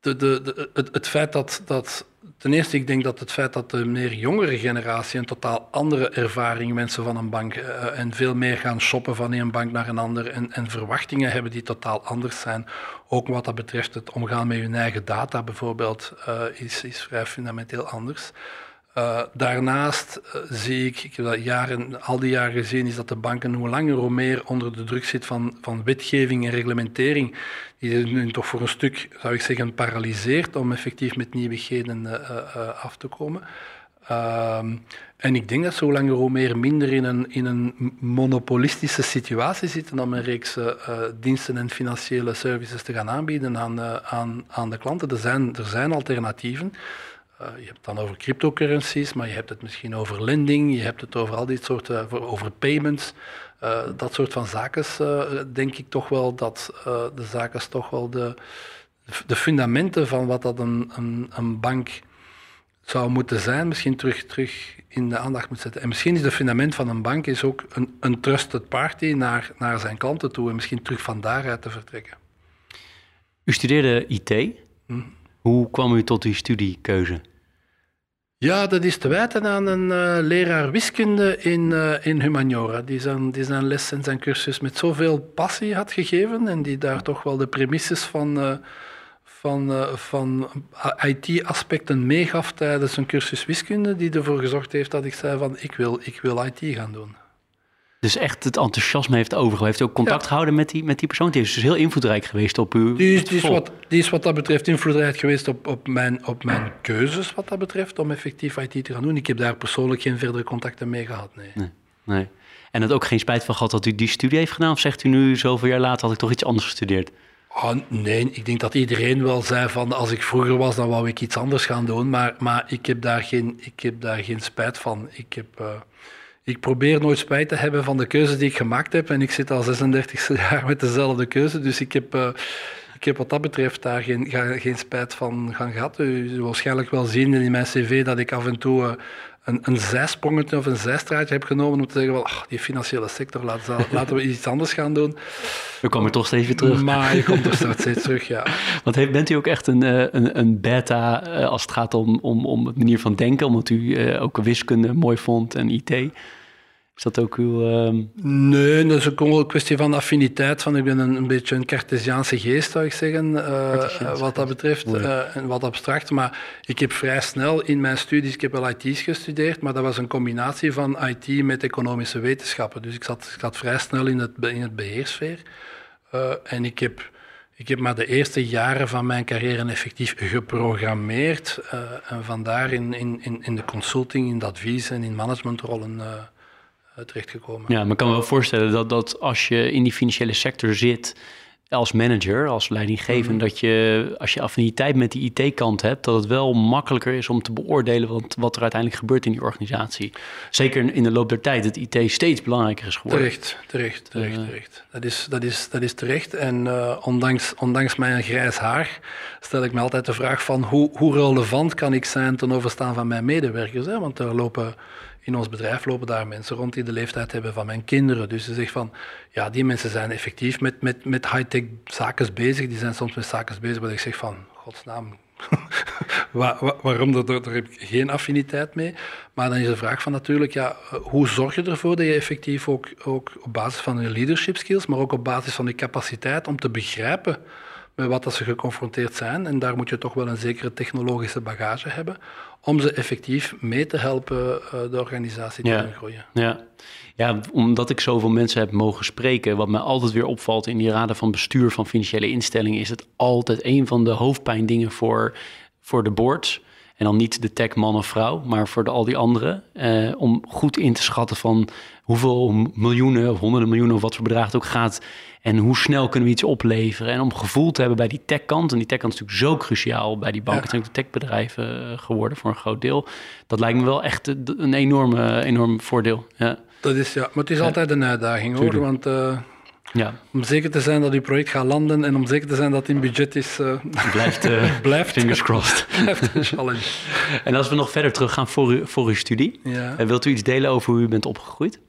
de, de, de, het, het feit dat, dat ten eerste, ik denk dat het feit dat de meer jongere generatie een totaal andere ervaring mensen van een bank uh, en veel meer gaan shoppen van een bank naar een ander en, en, verwachtingen hebben die totaal anders zijn. Ook wat dat betreft het omgaan met hun eigen data bijvoorbeeld uh, is, is vrij fundamenteel anders. Uh, daarnaast uh, zie ik, ik heb dat jaren, al die jaren gezien, is dat de banken hoe langer hoe meer onder de druk zit van, van wetgeving en reglementering, die nu toch voor een stuk, zou ik zeggen, om effectief met nieuwigheden uh, af te komen. Ehm, en ik denk dat ze hoe langer hoe meer minder in een, in een monopolistische situatie zitten om een reeks diensten en financiële services te gaan aanbieden aan, aan, aan de klanten. Er zijn, er zijn alternatieven. Uh, je hebt het dan over cryptocurrencies, maar je hebt het misschien over lending, je hebt het over al die soorten, over payments. Uh, dat soort van zaken uh, denk ik toch wel dat de zaken toch wel de, de fundamenten van wat dat een, een, een bank zou moeten zijn, misschien terug, terug in de aandacht moet zetten. En misschien is het fundament van een bank is ook een, een trusted party naar, naar zijn klanten toe en misschien terug van daaruit te vertrekken. U studeerde IT. Hm. Hoe kwam u tot die studiekeuze? Ja, dat is te wijten aan een uh, leraar wiskunde in, uh, in Humaniora, die zijn, die zijn les en zijn cursus met zoveel passie had gegeven en die daar toch wel de premisses van, uh, van, van IT-aspecten meegaf tijdens een cursus wiskunde, die ervoor gezorgd heeft dat ik zei van ik wil, ik wil IT gaan doen. Dus echt het enthousiasme heeft overgehouden. Heeft u ook contact ja. gehouden met die, met die persoon? Die is dus heel invloedrijk geweest op uw... Die is, die is, wat, die is wat dat betreft invloedrijk geweest op, op, mijn, op mijn keuzes, wat dat betreft, om effectief IT te gaan doen. Ik heb daar persoonlijk geen verdere contacten mee gehad, nee. nee. nee. En had ook geen spijt van gehad dat u die studie heeft gedaan? Of zegt u nu, zoveel jaar later, had ik toch iets anders gestudeerd? Oh, nee, ik denk dat iedereen wel zei van als ik vroeger was, dan wou ik iets anders gaan doen. Maar, maar ik, heb daar geen, ik heb daar geen spijt van. Ik heb... Uh, ik probeer nooit spijt te hebben van de keuze die ik gemaakt heb. En ik zit al 36 jaar met dezelfde keuze. Dus ik heb, uh, ik heb wat dat betreft daar geen, geen spijt van gaan gehad. U zult waarschijnlijk wel zien in mijn cv dat ik af en toe uh, een, een zijsprongetje of een zijstraatje heb genomen om te zeggen, well, die financiële sector, laten, laten we iets anders gaan doen. We komen toch steeds weer terug. Maar je komt er steeds terug, ja. Want heeft, bent u ook echt een, een, een beta als het gaat om, om, om het manier van denken, omdat u ook wiskunde mooi vond en IT? Is dat ook uw... Uh... Nee, dat is ook een kwestie van affiniteit. Van, ik ben een, een beetje een Cartesiaanse geest, zou ik zeggen, uh, wat dat betreft. Uh, en wat abstract. Maar ik heb vrij snel in mijn studies, ik heb wel IT's gestudeerd, maar dat was een combinatie van IT met economische wetenschappen. Dus ik zat, ik zat vrij snel in het, in het beheersfeer. Uh, en ik heb... Ik heb maar de eerste jaren van mijn carrière effectief geprogrammeerd en vandaar in, in, in de consulting, in de advies en in managementrollen terechtgekomen. Ja, maar ik kan me wel voorstellen dat, dat als je in die financiële sector zit als manager, als leidinggevende, mm dat je als je affiniteit met die IT-kant hebt, dat het wel makkelijker is om te beoordelen wat, wat er uiteindelijk gebeurt in die organisatie. Zeker in de loop der tijd, dat IT steeds belangrijker is geworden. Terecht, terecht, terecht, uh, terecht. Dat is, dat is, dat is terecht. En uh, ondanks, ondanks mijn grijs haar stel ik me altijd de vraag van hoe, hoe relevant kan ik zijn ten overstaan van mijn medewerkers? Hè? Want er lopen in ons bedrijf lopen daar mensen rond die de leeftijd hebben van mijn kinderen. Dus ze zegt van, ja, die mensen zijn effectief met, met, met high-tech zaken bezig. Die zijn soms met zaken bezig waar ik zeg van, godsnaam, waar, waarom? Daar, daar, heb ik geen affiniteit mee. Maar dan is de vraag van natuurlijk, ja, hoe zorg je ervoor dat je effectief ook, ook op basis van je leadership skills, maar ook op basis van je capaciteit om te begrijpen met wat dat ze geconfronteerd zijn. En daar moet je toch wel een zekere technologische bagage hebben om ze effectief mee te helpen uh, de organisatie te ja. groeien. Ja. ja, omdat ik zoveel mensen heb mogen spreken, wat mij altijd weer opvalt in die raden van bestuur van financiële instellingen, is het altijd een van de hoofdpijndingen voor, voor de boards. En dan niet de tech man of vrouw, maar voor de, al die anderen. Eh, om goed in te schatten van hoeveel miljoenen of honderden miljoenen of wat voor bedrag het ook gaat. En hoe snel kunnen we iets opleveren? En om gevoel te hebben bij die techkant. En die techkant is natuurlijk zo cruciaal bij die banken. Het zijn ook de techbedrijven eh, geworden voor een groot deel. Dat lijkt me wel echt een enorme, enorm voordeel. Ja. Dat is ja, maar het is altijd een uitdaging hoor. Want uh, ja. om zeker te zijn dat uw project gaat landen en om zeker te zijn dat het in budget is. Uh, blijft, blijft. Fingers crossed. blijft een challenge. En als we nog verder teruggaan voor, u, voor uw studie. Ja. wilt u iets delen over hoe u bent opgegroeid?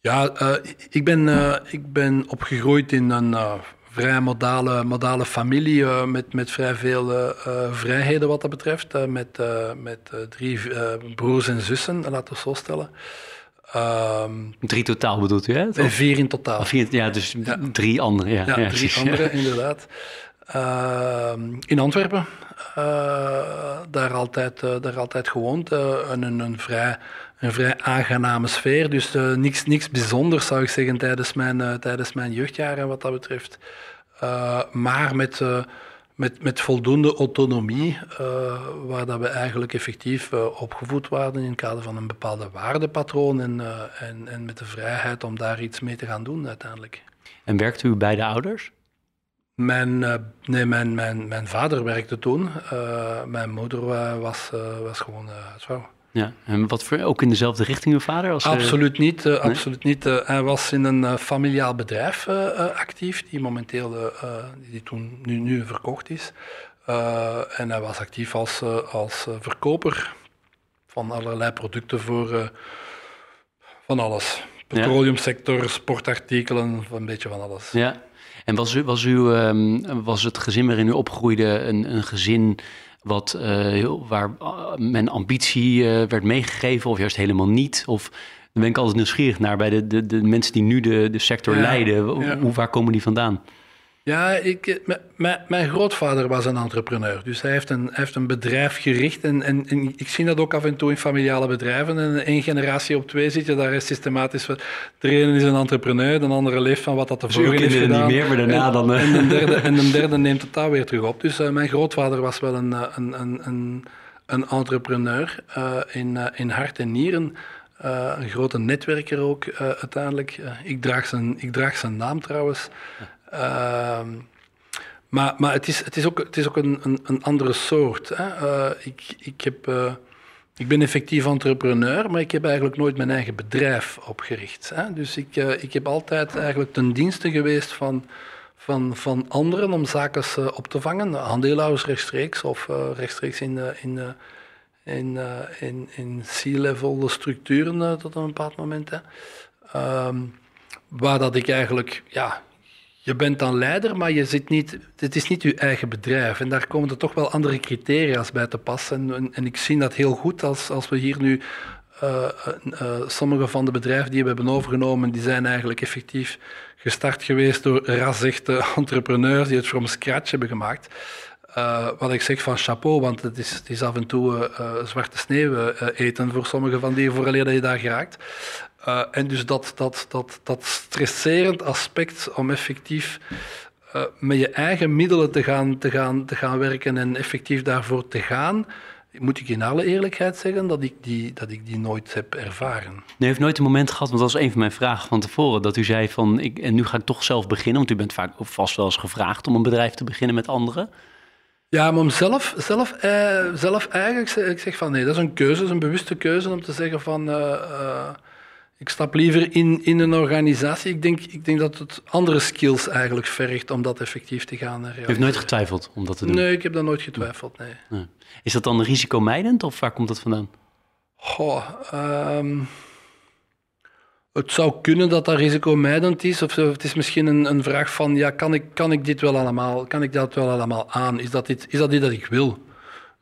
Ja, uh, ik, ben, ik ben opgegroeid in een vrij modale, modale familie met, met vrij veel vrijheden wat dat betreft. met met drie broers en zussen, laten we zo stellen. Um, drie totaal bedoelt u, hè? Of? Vier in totaal. Vier, ja, dus ja. drie andere. Ja, ja, ja drie andere, inderdaad. Ehm, in Antwerpen. daar, altijd, daar altijd gewoond. een, een, een vrij een vrij aangename sfeer. Dus uh, niks, niks bijzonders zou ik zeggen tijdens mijn, uh, tijdens mijn jeugdjaren wat dat betreft. Uh, maar met, met, met voldoende autonomie, waar dat we eigenlijk effectief opgevoed waren in het kader van een bepaalde waardepatroon en, en, en met de vrijheid om daar iets mee te gaan doen uiteindelijk. En werkte u bij de ouders? Mijn, nee, mijn, mijn, mijn vader werkte toen. mijn moeder was, was gewoon huisvrouw. Ja, en wat voor, ook in dezelfde richting uw vader? Als, eh, absoluut niet. Uh, absoluut niet. Uh, hij was in een familiaal bedrijf actief, die momenteel, die toen nu, nu verkocht is. en hij was actief als, als verkoper van allerlei producten voor van alles. Petroleumsector, sportartikelen, een beetje van alles. Ja. En was, u, was, u, ehm, was het gezin waarin u opgroeide een, een gezin wat, uh, heel, waar uh, men ambitie uh, werd meegegeven of juist helemaal niet? Of dan ben ik altijd nieuwsgierig naar bij de, de, de mensen die nu de, de sector ja, leiden. Ja. Hoe, waar komen die vandaan? Ja, ik, mijn grootvader was een entrepreneur. Dus hij heeft een, hij heeft een bedrijf gericht. En, en, en, ik zie dat ook af en toe in familiale bedrijven. En één generatie op twee zit je daar is systematisch. De ene is een entrepreneur, de andere leeft van wat dat tevoren is gedaan. niet meer, maar daarna en, dan... En, de derde, en de derde neemt het daar weer terug op. Dus uh, mijn grootvader was wel een, een, een, een, een entrepreneur uh, in, uh, in hart en nieren. Uh, een grote netwerker ook uh, uiteindelijk. Uh, ik, draag zijn, ik draag zijn naam trouwens. Ehm, maar maar het, is, het is ook, het is ook een, een, een andere soort. Hè? ik, ik, heb, ik ben effectief entrepreneur, maar ik heb eigenlijk nooit mijn eigen bedrijf opgericht. Hè? Dus ik, ik heb altijd eigenlijk ten dienste geweest van, van, van anderen om zaken op te vangen. Aandeelhouders rechtstreeks of rechtstreeks in, in in, uh, in, in C-level structuren uh, tot een bepaald moment. Um, waar dat ik eigenlijk, ja, je bent dan leider, maar je zit niet, het is niet je eigen bedrijf. En daar komen er toch wel andere criteria's bij te passen. En, en ik zie dat heel goed als, als we hier nu uh, sommige van de bedrijven die we hebben overgenomen, die zijn eigenlijk effectief gestart geweest door rasechte entrepreneurs die het from scratch hebben gemaakt. Uh, wat ik zeg van chapeau, want het is, het is af en toe zwarte sneeuw eten voor sommige van die, vooraleer dat je daar geraakt. En dus dat, dat, dat, dat stresserend aspect om effectief met je eigen middelen te gaan, te, gaan, te gaan werken en effectief daarvoor te gaan, moet ik in alle eerlijkheid zeggen dat ik die, dat ik die nooit heb ervaren. U heeft nooit een moment gehad, want dat was een van mijn vragen van tevoren, dat u zei van, ik, en nu ga ik toch zelf beginnen, want u bent vaak vast wel eens gevraagd om een bedrijf te beginnen met anderen. Ja, maar om zelf, zelf, eh, zelf eigenlijk, ik zeg van nee, dat is een keuze, dat is een bewuste keuze om te zeggen van uh, ik stap liever in, in een organisatie. Ik denk, ik denk dat het andere skills eigenlijk vergt om dat effectief te gaan realiseren. U heeft nooit getwijfeld om dat te doen? Nee, ik heb dat nooit getwijfeld, nee. nee. Is dat dan risicomijdend of waar komt dat vandaan? Goh, um, het zou kunnen dat dat risicomijdend is, of het is misschien een, een vraag van, ja, kan ik, kan ik dit wel allemaal, kan ik dat wel allemaal aan? Is dat iets, is dat, iets dat ik wil?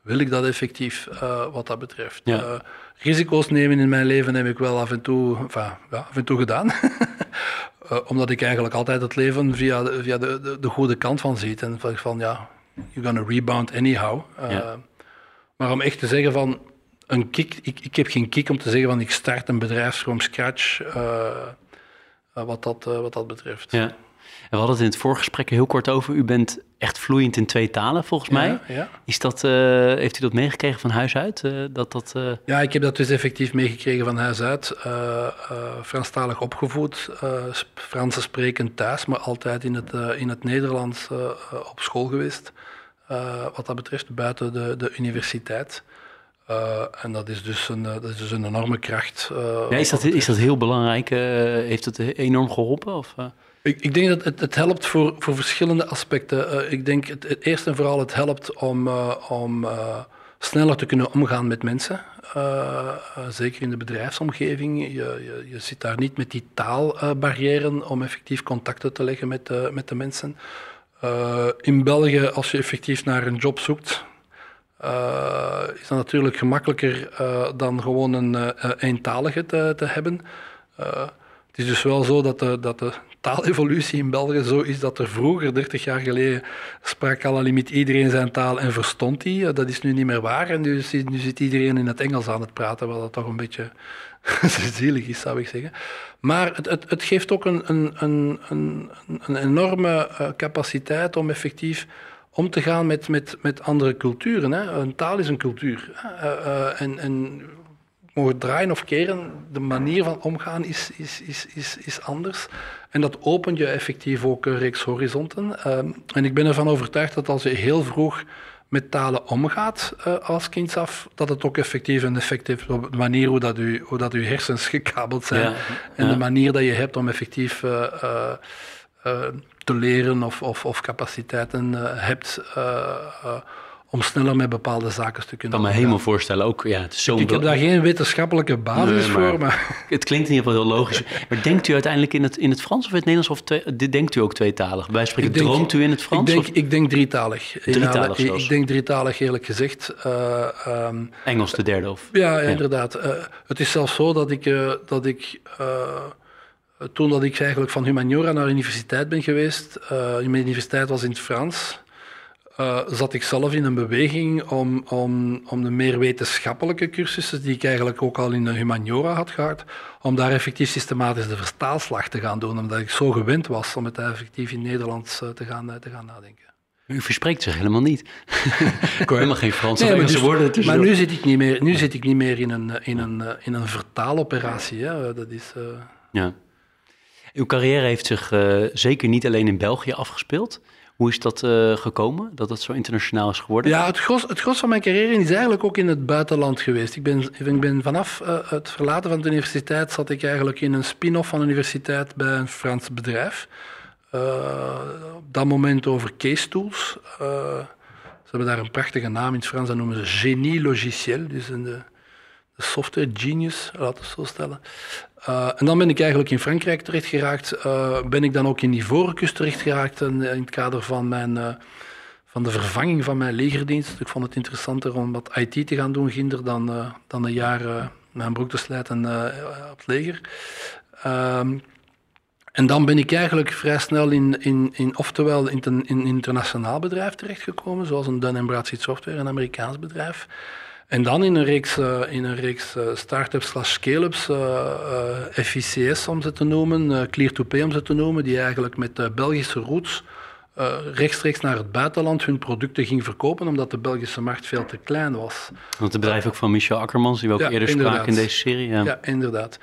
Wil ik dat effectief, uh, wat dat betreft? Ja. Uh, risico's nemen in mijn leven heb ik wel af en toe, enfin, ja, af en toe gedaan. uh, omdat ik eigenlijk altijd het leven via, de, via de, de, de, goede kant van zie. En van, ja, you're gonna rebound anyhow. Ja. Maar om echt te zeggen van, een kick, ik, ik heb geen kick om te zeggen van ik start een bedrijf from scratch, uh, wat, dat, uh, wat dat betreft. Ja. We hadden het in het voorgesprek heel kort over. U bent echt vloeiend in twee talen, volgens mij. Ja. Is dat, uh, heeft u dat meegekregen van huis uit? dat, dat, Ja, ik heb dat dus effectief meegekregen van huis uit. Franstalig opgevoed, Franse spreken thuis, maar altijd in het, in het Nederlands op school geweest. wat dat betreft, buiten de, de universiteit. Uh, en dat is dus een, dat is dus een enorme kracht. Uh, ja, is, dat, is dat heel belangrijk? Uh, heeft het enorm geholpen? Of, ik, ik, denk dat het, het helpt voor, voor verschillende aspecten. ik denk het, het, eerst en vooral het helpt om, om sneller te kunnen omgaan met mensen. zeker in de bedrijfsomgeving. Je, je, je, zit daar niet met die taalbarrières om effectief contacten te leggen met, met de mensen. in België, als je effectief naar een job zoekt, is dat natuurlijk gemakkelijker dan gewoon een eentalige te, te hebben. het is dus wel zo dat dat de taalevolutie in België zo is dat er vroeger, 30 jaar geleden, sprak alle limiet iedereen zijn taal en verstond die. dat is nu niet meer waar en nu, zit iedereen in het Engels aan het praten, wat dat toch een beetje zielig is, zou ik zeggen. Maar het, het, het geeft ook een, een, een, een, enorme capaciteit om effectief om te gaan met, met, met andere culturen. Hè. Een taal is een cultuur. Uh, en, en mogen draaien of keren, de manier van omgaan is, is, is, is, is anders. En dat opent je effectief ook een reeks horizonten. Uh, en ik ben ervan overtuigd dat als je heel vroeg met talen omgaat uh, als kind af, dat het ook effectief een effect heeft op de manier hoe, dat u, hoe dat uw hersens gekabeld zijn. Ja, en de manier dat je hebt om effectief uh, te leren of, of, of capaciteiten hebt om sneller met bepaalde zaken te kunnen Ik kan me helemaal voorstellen, ook ja, het is zo Ik heb daar geen wetenschappelijke basis voor, maar... Het klinkt in ieder geval heel logisch. Maar denkt u uiteindelijk in het, in het Frans of in het Nederlands, of twee, denkt u ook tweetalig? Bij spreken, denk, droomt u in het Frans? Ik denk, ik denk drietalig. Drietalig ik, ik, denk drietalig, eerlijk gezegd. Uh, um, Engels de derde, of? Ja, ja. inderdaad. Uh, het is zelfs zo dat ik... Uh, dat ik toen dat ik eigenlijk van humaniora naar universiteit ben geweest, mijn universiteit was in het Frans, uh, zat ik zelf in een beweging om, om, om de meer wetenschappelijke cursussen, die ik eigenlijk ook al in de humaniora had gehad, om daar effectief systematisch de vertaalslag te gaan doen, omdat ik zo gewend was om het effectief in Nederlands uh, te, gaan, uh, te gaan nadenken. U verspreekt zich helemaal niet. ik hoor helemaal geen Frans nee, maar, dus, woorden maar nu zit ik niet meer, nu zit ik niet meer in een, in een, in een vertaaloperatie. Hè. Dat is, ja. Uw carrière heeft zich zeker niet alleen in België afgespeeld. Hoe is dat uh, gekomen, dat het zo internationaal is geworden? Ja, het gros, het van mijn carrière is eigenlijk ook in het buitenland geweest. Ik ben, ik ben vanaf uh, het verlaten van de universiteit zat ik eigenlijk in een spin-off van de universiteit bij een Frans bedrijf. Uh, op dat moment over case tools. ze hebben daar een prachtige naam in het Frans, dat noemen ze Génie Logiciel, dus een, de software genius, laten we het zo stellen. Uh, en dan ben ik eigenlijk in Frankrijk terecht geraakt. Uh, ben ik dan ook in Ivoorkust terecht geraakt in, in het kader van, mijn, van de vervanging van mijn legerdienst. Ik vond het interessanter om wat IT te gaan doen, ginder dan, dan een jaar mijn broek te slijten op het leger. Ehm, en dan ben ik eigenlijk vrij snel in, in, in oftewel in een, in internationaal bedrijf terechtgekomen, zoals een Dun Bradstreet Software, een Amerikaans bedrijf. En dan in een reeks, uh, in een reeks uh, start-ups slash scale-ups, uh, FICS om ze te noemen, Clear2Pay om ze te noemen, die eigenlijk met Belgische roots rechtstreeks naar het buitenland hun producten ging verkopen, omdat de Belgische markt veel te klein was. Want het bedrijf ook van Michel Akkermans, die we ook ja, eerder spraken in deze serie. Ja, ja inderdaad.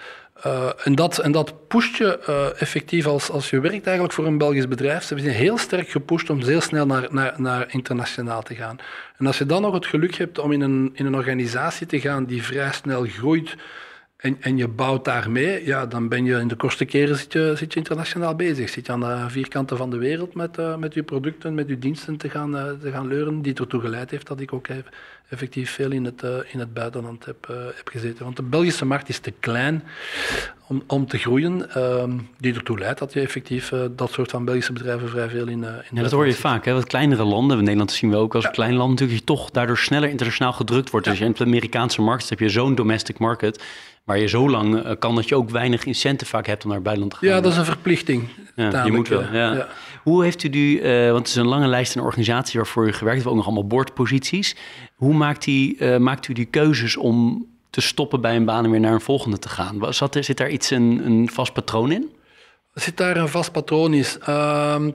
Uh, en, dat, en dat pusht je uh, effectief als, als je werkt eigenlijk voor een Belgisch bedrijf. Ze zijn heel sterk gepusht om heel snel naar, naar, naar internationaal te gaan. En als je dan nog het geluk hebt om in een, in een organisatie te gaan die vrij snel groeit en, en je bouwt daarmee, ja, dan ben je in de kortste keren zit je, zit je internationaal bezig. Zit je aan de vierkanten van de wereld met, uh, met je producten, met je diensten te gaan, uh, te gaan leuren, die ertoe geleid heeft dat ik ook heb, effectief veel in het, uh, in het buitenland heb, heb gezeten. Want de Belgische markt is te klein om, om te groeien, ehm, die ertoe leidt dat je effectief dat soort van Belgische bedrijven vrij veel in, in Ja, dat hoor je vaak, hè? wat kleinere landen, Nederland zien we ook als een klein land natuurlijk, je toch daardoor sneller internationaal gedrukt wordt. Ja. Dus in de Amerikaanse markt heb je zo'n domestic market waar je zo lang uh, kan dat je ook weinig incentive vaak hebt om naar het buitenland te gaan. Ja, dat is een verplichting. Ja, je moet wel. Ja. ja. Hoe heeft u die, uh, want het is een lange lijst van organisaties waarvoor u gewerkt heeft, ook nog allemaal bordposities. Hoe maakt, die, uh, maakt u die keuzes om te stoppen bij een baan en weer naar een volgende te gaan? Zat zit daar iets een, een vast patroon in? Zit daar een vast patroon in? Uh,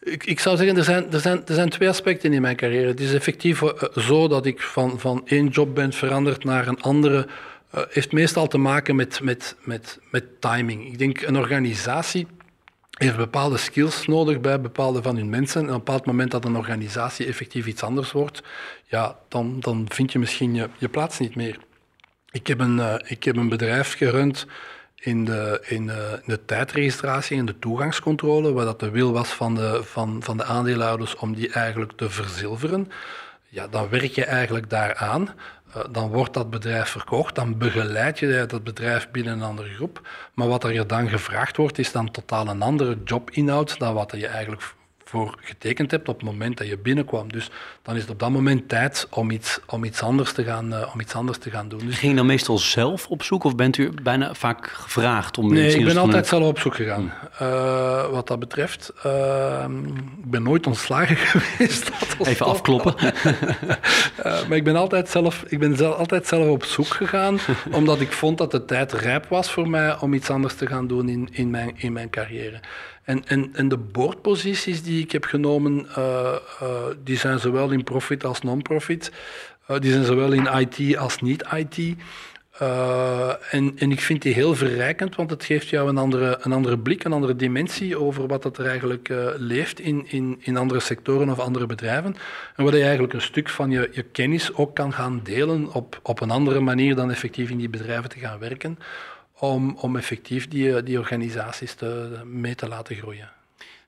ik, ik, zou zeggen, er zijn, er, zijn, er zijn twee aspecten in mijn carrière. Het is effectief zo dat ik van, van één job ben veranderd naar een andere uh, heeft meestal te maken met, met, met, met timing. Ik denk een organisatie heeft bepaalde skills nodig bij bepaalde van hun mensen. En op een bepaald moment dat een organisatie effectief iets anders wordt, ja, dan, dan vind je misschien je, je plaats niet meer. Ik heb een, uh, ik heb een bedrijf gerund in de, in, de, in de tijdregistratie en de toegangscontrole, waar dat de wil was van de, van, van de aandeelhouders om die eigenlijk te verzilveren. Ja, dan werk je eigenlijk daaraan. Eh, dan wordt dat bedrijf verkocht, dan begeleid je dat bedrijf binnen een andere groep. Maar wat er dan gevraagd wordt, is dan totaal een andere jobinhoud dan wat je eigenlijk voor getekend hebt op het moment dat je binnenkwam. Dus dan is het op dat moment tijd om iets, om iets, anders, te gaan, uh, om iets anders te gaan doen. Dus Ging je dan meestal zelf op zoek of bent u bijna vaak gevraagd om Nee, ik ben altijd zelf op zoek gegaan. Uh, wat dat betreft. Uh, ik ben nooit ontslagen geweest. Even afkloppen. maar ik ben, altijd zelf, ik ben zelf, altijd zelf op zoek gegaan, omdat ik vond dat de tijd rijp was voor mij om iets anders te gaan doen in, in, mijn, in mijn carrière. En, en, en de boordposities die ik heb genomen, uh, uh, die zijn zowel in profit als non-profit. Uh, die zijn zowel in IT als niet-IT. en, en ik vind die heel verrijkend, want het geeft jou een andere, een andere blik, een andere dimensie over wat er eigenlijk leeft in, in, in andere sectoren of andere bedrijven. En waar je eigenlijk een stuk van je, je kennis ook kan gaan delen op, op een andere manier dan effectief in die bedrijven te gaan werken om, om effectief die, die organisaties te, mee te laten groeien.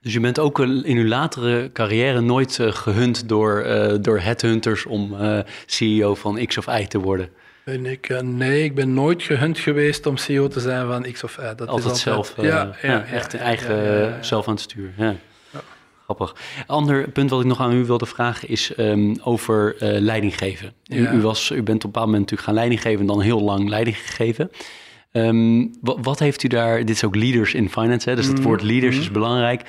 Dus je bent ook in uw latere carrière nooit uh, gehunt door, uh, door headhunters om uh, CEO van X of Y te worden? Ben ik, nee, ik ben nooit gehunt geweest om CEO te zijn van X of Y. Dat altijd, is altijd zelf, ja, ja, ja, echt eigen zelf aan het sturen. Ja. Grappig. Ander punt wat ik nog aan u wilde vragen is um, over leiding geven. U, u, was, u bent op een bepaald moment natuurlijk gaan leiding geven en dan heel lang leiding gegeven. Um, wat, heeft u daar, dit is ook leaders in finance, hè, dus het mm, woord leaders mm. is belangrijk.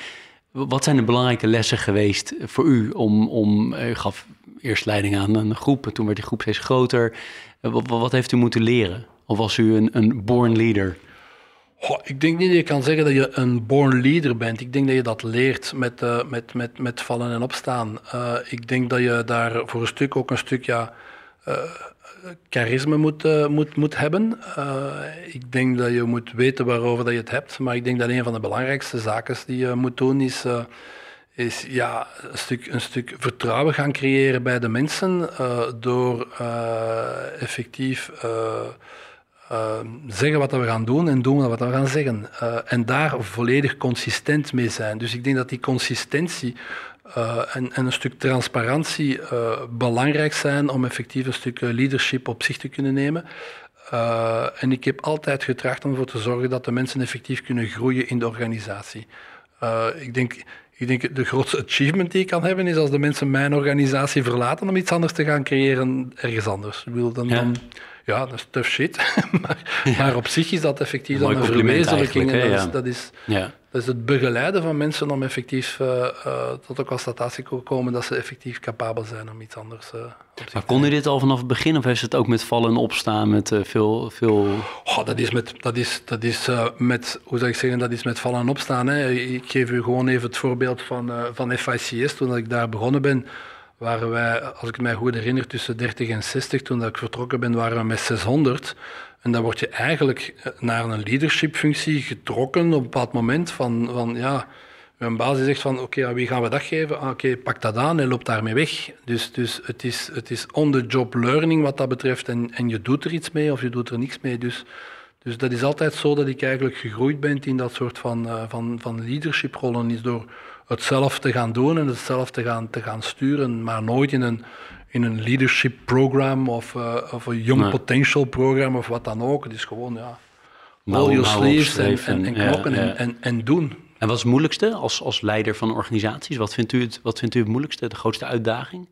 Wat zijn de belangrijke lessen geweest voor u om, om u gaf eerst leiding aan een groep, en toen werd die groep steeds groter. Wat, wat heeft u moeten leren? Of was u een, een born leader? Ik denk niet dat je kan zeggen dat je een born leader bent. Ik denk dat je dat leert met, uh, met, met, met vallen en opstaan. Uh, ik denk dat je daar voor een stuk ook een stuk ja, uh, charisma moet, uh, moet, moet hebben. Uh, ik denk dat je moet weten waarover dat je het hebt. Maar ik denk dat een van de belangrijkste zaken die je moet doen is, uh, is ja, een, stuk, een stuk vertrouwen gaan creëren bij de mensen door effectief zeggen wat we gaan doen en doen wat we gaan zeggen. en daar volledig consistent mee zijn. Dus ik denk dat die consistentie uh, en, en, een stuk transparantie uh, belangrijk zijn om effectief een stuk eh, leadership op zich te kunnen nemen. Uh, en ik heb altijd getracht om ervoor te zorgen dat de mensen effectief kunnen groeien in de organisatie. ik, denk, ik denk de grootste achievement die ik kan hebben is als de mensen mijn organisatie verlaten om iets anders te gaan creëren ergens anders. Ik wil dan, ja. dan ja, dat is tough shit. maar, ja. maar, op zich is dat effectief dan een verwezenlijking. En dat, is, dat, is, ja. Dat is het begeleiden van mensen om effectief uh, uh, tot de constatatie te komen dat ze effectief capabel zijn om iets anders uh, op Maar kon je dit al vanaf het begin of is het ook met vallen en opstaan met veel... veel... Oh, dat is met, dat is, dat is met, hoe zou ik zeggen, dat is met vallen en opstaan. Hè. Ik geef u gewoon even het voorbeeld van, van FICS, toen ik daar begonnen ben waren wij, als ik mij goed herinner, tussen 30 en 60. Toen dat ik vertrokken ben, waren we met 600. En dan word je eigenlijk eh, naar een leadership-functie getrokken op een bepaald moment van, van ja, een baas zegt van oké, okay, wie gaan we dat geven? Ah, oké, pak dat aan en loop daarmee weg. Dus, dus het is, het is on-the-job learning wat dat betreft en, en je doet er iets mee of je doet er niks mee. Dus, dus dat is altijd zo dat ik eigenlijk gegroeid ben in dat soort van, uh, van, van leadership-rollen. Is door het zelf te gaan doen en het zelf te gaan, te gaan sturen, maar nooit in een, in een leadership program of, uh, of een young potential program of wat dan ook. Het is gewoon, ja, roll your sleeves en, en, en, knokken ja, ja. En, en, doen. En wat is het moeilijkste als, als leider van organisaties? Wat vindt, u het, wat vindt u het moeilijkste, de grootste uitdaging?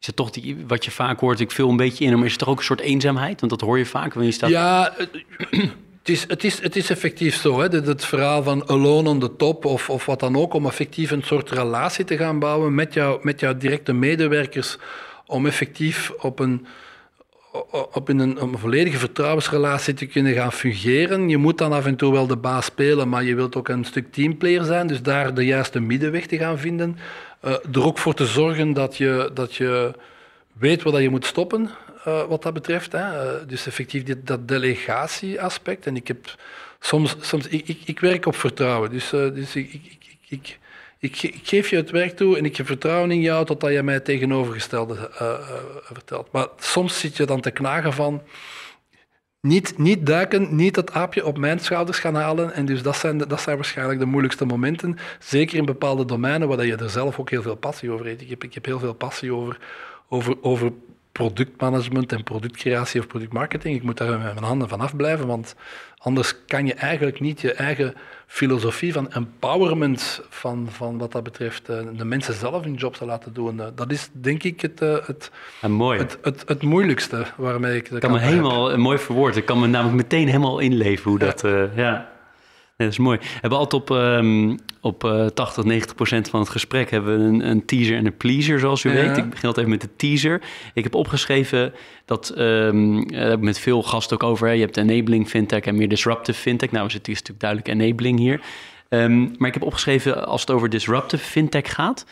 Is het toch die, wat je vaak hoort, ik veel een beetje in, maar is het toch ook een soort eenzaamheid? Want dat hoor je vaak wanneer je staat... Ja, het is, het, is, het is effectief zo, hè? Dat het verhaal van alone on the top of, of wat dan ook, om effectief een soort relatie te gaan bouwen met, met jouw directe medewerkers, om effectief op een, op in een, volledige vertrouwensrelatie te kunnen gaan fungeren. Je moet dan af en toe wel de baas spelen, maar je wilt ook een stuk teamplayer zijn, dus daar de juiste middenweg te gaan vinden. Uh, er ook voor te zorgen dat je, dat je weet waar je moet stoppen uh, wat dat betreft. Hè. Uh, dus effectief dit, dat delegatieaspect. En ik heb soms, soms ik, ik, ik werk op vertrouwen. Dus, uh, dus ik, ik, ik, geef je het werk toe en ik heb vertrouwen in jou totdat je mij tegenovergestelde vertelt. Maar soms zit je dan te knagen van niet, niet duiken, niet dat aapje op mijn schouders gaan halen. En dus dat zijn, dat zijn waarschijnlijk de moeilijkste momenten. Zeker in bepaalde domeinen waar je er zelf ook heel veel passie over hebt. Ik heb, ik heb heel veel passie over, over, over productmanagement en productcreatie of productmarketing. Ik moet daar met mijn handen vanaf blijven, want anders kan je eigenlijk niet je eigen filosofie van empowerment, van, van wat dat betreft, eh, de mensen zelf hun job te laten doen. Eh, dat is denk ik het, eh, het, mooi. het, het, het, moeilijkste waarmee ik... Ik kan me helemaal, mooi verwoord, ik kan me namelijk meteen helemaal inleven hoe dat... ja dat is mooi. We hebben altijd op, um, op uh, 80, 90 procent van het gesprek hebben we een, een, teaser en een pleaser, zoals u weet. Ik begin altijd even met de teaser. Ik heb opgeschreven dat, um, daar heb ik met veel gasten ook over. Hè. Je hebt enabling fintech en meer disruptive fintech. Nou, is het is natuurlijk duidelijk enabling hier. Um, maar ik heb opgeschreven, als het over disruptive fintech gaat,